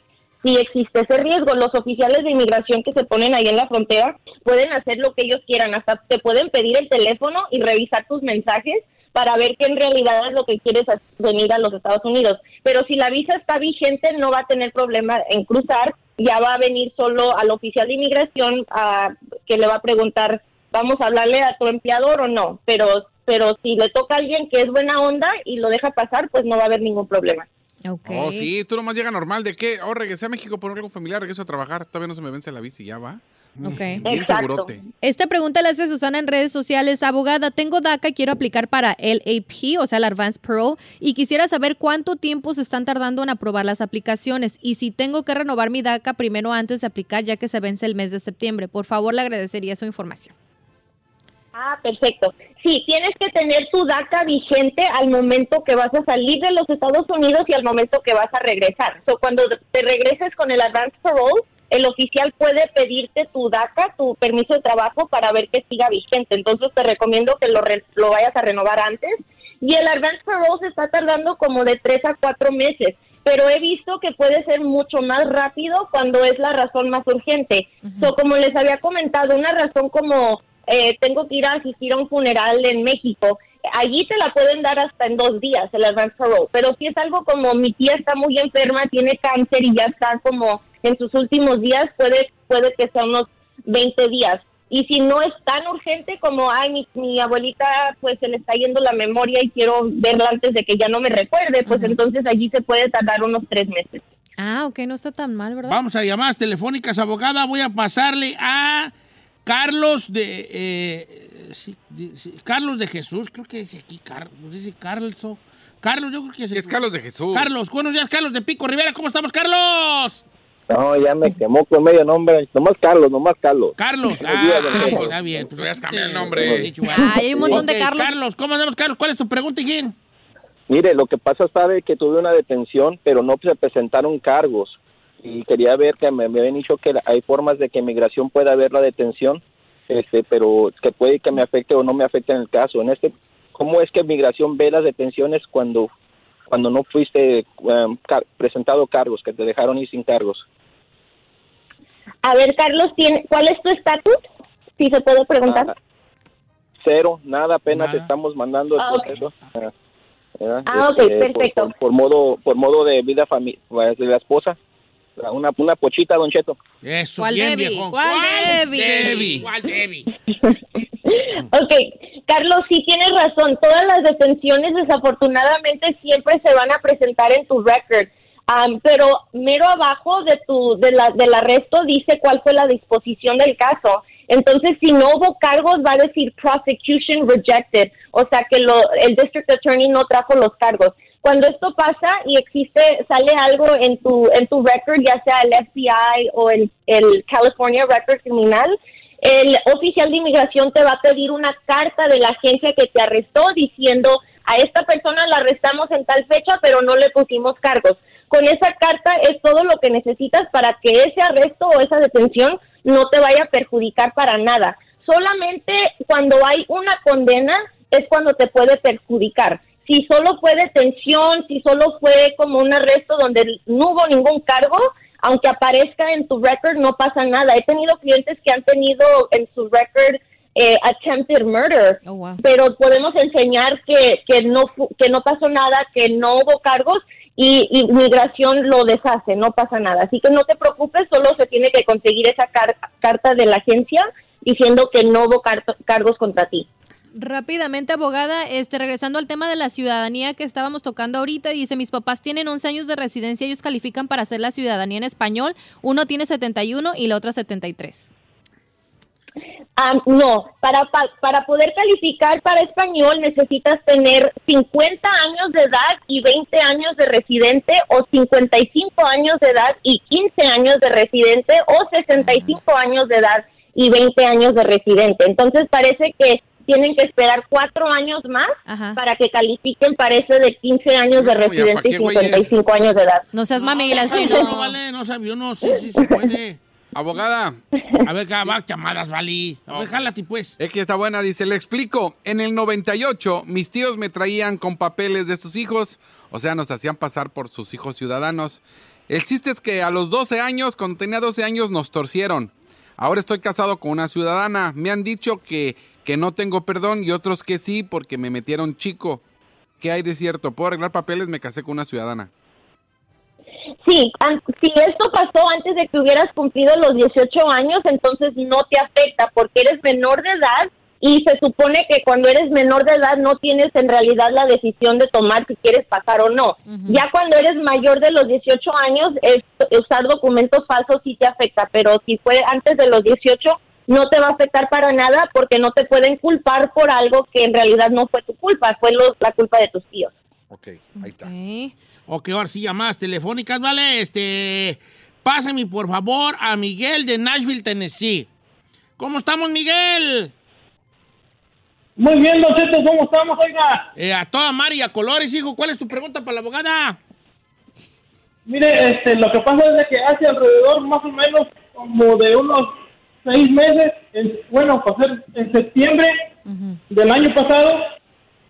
sí existe ese riesgo. Los oficiales de inmigración que se ponen ahí en la frontera pueden hacer lo que ellos quieran, hasta te pueden pedir el teléfono y revisar tus mensajes para ver que en realidad es lo que quieres venir a los Estados Unidos. Pero si la visa está vigente, no va a tener problema en cruzar, ya va a venir solo al oficial de inmigración a, que le va a preguntar, vamos a hablarle a tu empleador o no, pero pero si le toca a alguien que es buena onda y lo deja pasar, pues no va a haber ningún problema. Oh, sí, tú nomás llega normal. ¿De qué? Oh, regresé a México por algo familiar, regreso a trabajar. Todavía no se me vence la bici, ya va. Ok. Bien segurote. Esta pregunta la hace Susana en redes sociales. Abogada, tengo DACA y quiero aplicar para el AP, o sea, el Advanced Parole, y quisiera saber cuánto tiempo se están tardando en aprobar las aplicaciones y si tengo que renovar mi DACA primero antes de aplicar, ya que se vence el mes de septiembre. Por favor, le agradecería su información. Ah, perfecto. Sí, tienes que tener tu DACA vigente al momento que vas a salir de los Estados Unidos y al momento que vas a regresar. So, cuando te regreses con el Advance Parole, el oficial puede pedirte tu DACA, tu permiso de trabajo, para ver que siga vigente. Entonces te recomiendo que lo, re- lo vayas a renovar antes. Y el Advance Parole se está tardando como de tres a cuatro meses. Pero he visto que puede ser mucho más rápido cuando es la razón más urgente. So, como les había comentado, una razón como eh, tengo que ir a asistir a un funeral en México, allí te la pueden dar hasta en dos días, el advance parole. Pero si es algo como mi tía está muy enferma, tiene cáncer y ya está como en sus últimos días, puede, puede que sea unos 20 días. Y si no es tan urgente como, ay, mi, mi abuelita pues se le está yendo la memoria y quiero verla antes de que ya no me recuerde, pues entonces allí se puede tardar unos tres meses. Ah, ok, no está tan mal, ¿verdad? Vamos a llamadas telefónicas, abogada. Voy a pasarle a Carlos de, eh, sí, de- sí, Carlos de Jesús, creo que dice aquí Carlos, dice Carlos. o- Carlos, yo creo que es, Es Carlos de Jesús. Carlos, buenos días, Carlos de Pico Rivera, ¿cómo estamos, Carlos? No, ya me quemó con medio nombre. Nomás Carlos, nomás Carlos. Carlos, Buenos días, don ah, Cheto. está bien. Pues, Tú ya has cambiado el nombre. hay un montón de Carlos. Carlos, ¿cómo andamos, Carlos? ¿Cuál es tu pregunta, quién? Mire, lo que pasa, sabe que tuve una detención, pero no se presentaron cargos. Y quería ver que me, me habían dicho que hay formas de que migración pueda ver la detención, este, pero que puede que me afecte o no me afecte en el caso. En este, ¿Cómo es que migración ve las detenciones cuando, cuando no fuiste um, car- presentado cargos, que te dejaron ir sin cargos? A ver, Carlos, ¿tiene, ¿cuál es tu estatus? Si se puede preguntar. Ah, cero, nada, apenas Nada. estamos mandando el Ah, proceso. Ah. Ah, ok, Este, por- perfecto. Por, por modo, por modo de vida familiar de la esposa, una, una pochita, Don Cheto. Eso, ¿Cuál bien, Debbie? viejón. ¿Cuál Debbie? Debbie? ¿Cuál Debbie? (laughs) Ok, Carlos, sí tienes razón. Todas las detenciones desafortunadamente siempre se van a presentar en tu record. Am, pero mero abajo de tu de la, del arresto dice cuál fue la disposición del caso. Entonces, si no hubo cargos, va a decir prosecution rejected, o sea que lo, el district attorney no trajo los cargos. Cuando esto pasa y existe, sale algo en tu en tu record, ya sea el FBI o el, el California Record Criminal, el oficial de inmigración te va a pedir una carta de la agencia que te arrestó diciendo a esta persona la arrestamos en tal fecha, pero no le pusimos cargos. Con esa carta es todo lo que necesitas para que ese arresto o esa detención no te vaya a perjudicar para nada. Solamente cuando hay una condena es cuando te puede perjudicar. Si solo fue detención, si solo fue como un arresto donde no hubo ningún cargo, aunque aparezca en tu record, no pasa nada. He tenido clientes que han tenido en su record eh, attempted murder, pero podemos enseñar que, que, no, que no pasó nada, que no hubo cargos y, y migración lo deshace, no pasa nada. Así que no te preocupes, solo se tiene que conseguir esa car- carta de la agencia diciendo que no hubo car- cargos contra ti. Rápidamente, abogada, este, regresando al tema de la ciudadanía que estábamos tocando ahorita, dice, mis papás tienen 11 años de residencia, ellos califican para hacer la ciudadanía en español, uno tiene 71 y la otra 73. Ah, no, para, pa- para poder calificar para español necesitas tener 50 años de edad y 20 años de residente o 55 años de edad y 15 años de residente o 65 años de edad y 20 años de residente. Entonces parece que tienen que esperar cuatro años más para que califiquen para ese de 15 años de No, ya, ¿pa' residente y qué, güeyes? 55 años de edad. No seas sí, sí, no, no. vale, no sabía, no, sí, sí, se puede. Abogada. A ver, va, llamadas, Vali. A ver, jálate, pues. Es que está buena, dice, le explico. En el 98, mis tíos me traían con papeles de sus hijos, o sea, nos hacían pasar por sus hijos ciudadanos. El chiste es que a los 12 años, cuando tenía 12 años, nos torcieron. Ahora estoy casado con una ciudadana. Me han dicho que, que no tengo perdón y otros que sí porque me metieron chico. ¿Qué hay de cierto? ¿Puedo arreglar papeles? Me casé con una ciudadana. Sí, an- si esto pasó antes de que hubieras cumplido los 18 años, entonces no te afecta porque eres menor de edad y se supone que cuando eres menor de edad no tienes en realidad la decisión de tomar si quieres pasar o no. Ya cuando eres mayor de los 18 años, es- usar documentos falsos sí te afecta, pero si fue antes de los 18 no te va a afectar para nada porque no te pueden culpar por algo que en realidad no fue tu culpa, fue lo- la culpa de tus tíos. Ok, ahí está. Ok, ahora sí, llamadas telefónicas, ¿vale? Este, pásame por favor a Miguel de Nashville, Tennessee. ¿Cómo estamos, Miguel? Muy bien, Don Cheto, ¿cómo estamos, oiga? Eh, a toda mar y a colores, hijo. ¿Cuál es tu pregunta para la abogada? Mire, este, lo que pasa es que hace alrededor más o menos como de unos seis meses, en- bueno, para ser en septiembre del año pasado,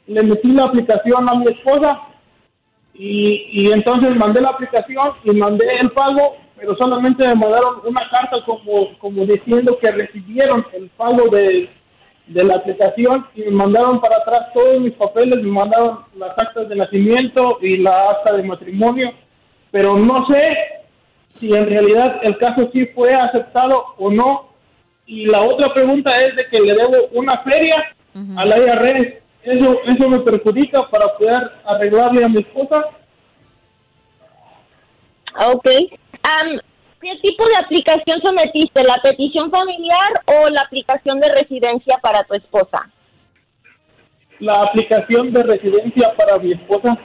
le metí la aplicación a mi esposa y, y entonces mandé la aplicación y mandé el pago, pero solamente me mandaron una carta como, como diciendo que recibieron el pago de, de la aplicación y me mandaron para atrás todos mis papeles, me mandaron las actas de nacimiento y la acta de matrimonio, pero no sé si en realidad el caso sí fue aceptado o no. Y la otra pregunta es de que le debo una feria a la IRS. Eso, eso me perjudica para poder arreglarle a mi esposa. Ok. Am, ¿Qué tipo de aplicación sometiste? ¿La petición familiar o la aplicación de residencia para tu esposa? La aplicación de residencia para mi esposa.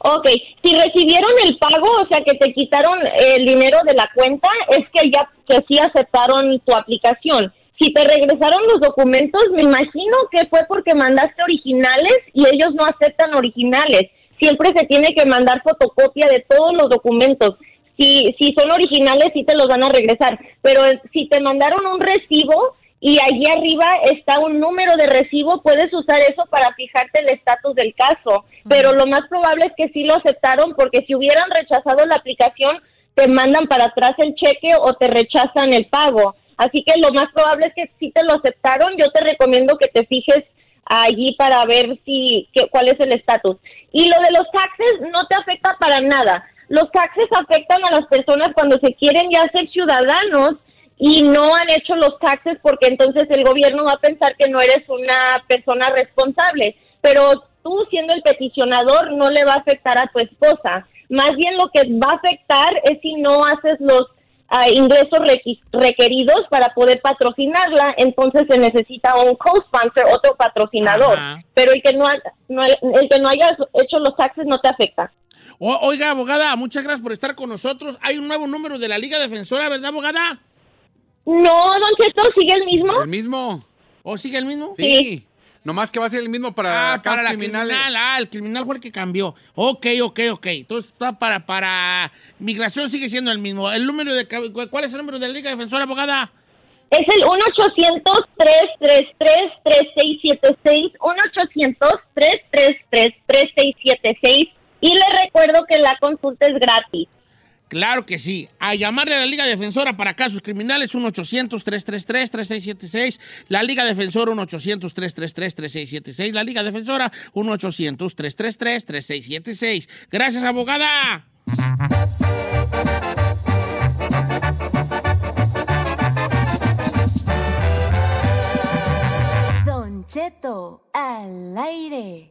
Ok, si recibieron el pago, o sea que te quitaron el dinero de la cuenta, es que ya que sí aceptaron tu aplicación. Si te regresaron los documentos, me imagino que fue porque mandaste originales y ellos no aceptan originales. Siempre se tiene que mandar fotocopia de todos los documentos. Si, si son originales, sí te los van a regresar. Pero si te mandaron un recibo y allí arriba está un número de recibo, puedes usar eso para fijarte el estatus del caso. Pero lo más probable es que sí lo aceptaron porque si hubieran rechazado la aplicación, te mandan para atrás el cheque o te rechazan el pago. Así que lo más probable es que sí te lo aceptaron. Yo te recomiendo que te fijes allí para ver si qué- cuál es el estatus. Y lo de los taxes no te afecta para nada. Los taxes afectan a las personas cuando se quieren ya ser ciudadanos y no han hecho los taxes porque entonces el gobierno va a pensar que no eres una persona responsable. Pero tú siendo el peticionador no le va a afectar a tu esposa. Más bien lo que va a afectar es si no haces los ah, ingresos requeridos para poder patrocinarla, entonces se necesita un co-sponsor, otro patrocinador. Ajá. Pero el que no, ha- no- el que no haya hecho los taxes no te afecta. O- oiga, abogada, muchas gracias por estar con nosotros. Hay un nuevo número de la Liga Defensora, ¿verdad, abogada? No, don Cheto, sigue el mismo. ¿El mismo? ¿O sigue el mismo? Sí. Nomás que va a ser el mismo para, Ah, para la criminales. criminal. Ah, el criminal fue el que cambió. Ok, ok, ok. Entonces, está para, para migración sigue siendo el mismo. El número de... ¿Cuál es el número de la Liga Defensora, abogada? Es el 1-800-333-3676, 1-800-333-3676 y le recuerdo que la consulta es gratis. Claro que sí. A llamarle a la Liga Defensora para casos criminales, 1-800-333-3676. La Liga Defensora, 1-800-333-3676. La Liga Defensora, 1-800-333-3676. Gracias, abogada. Don Cheto al aire.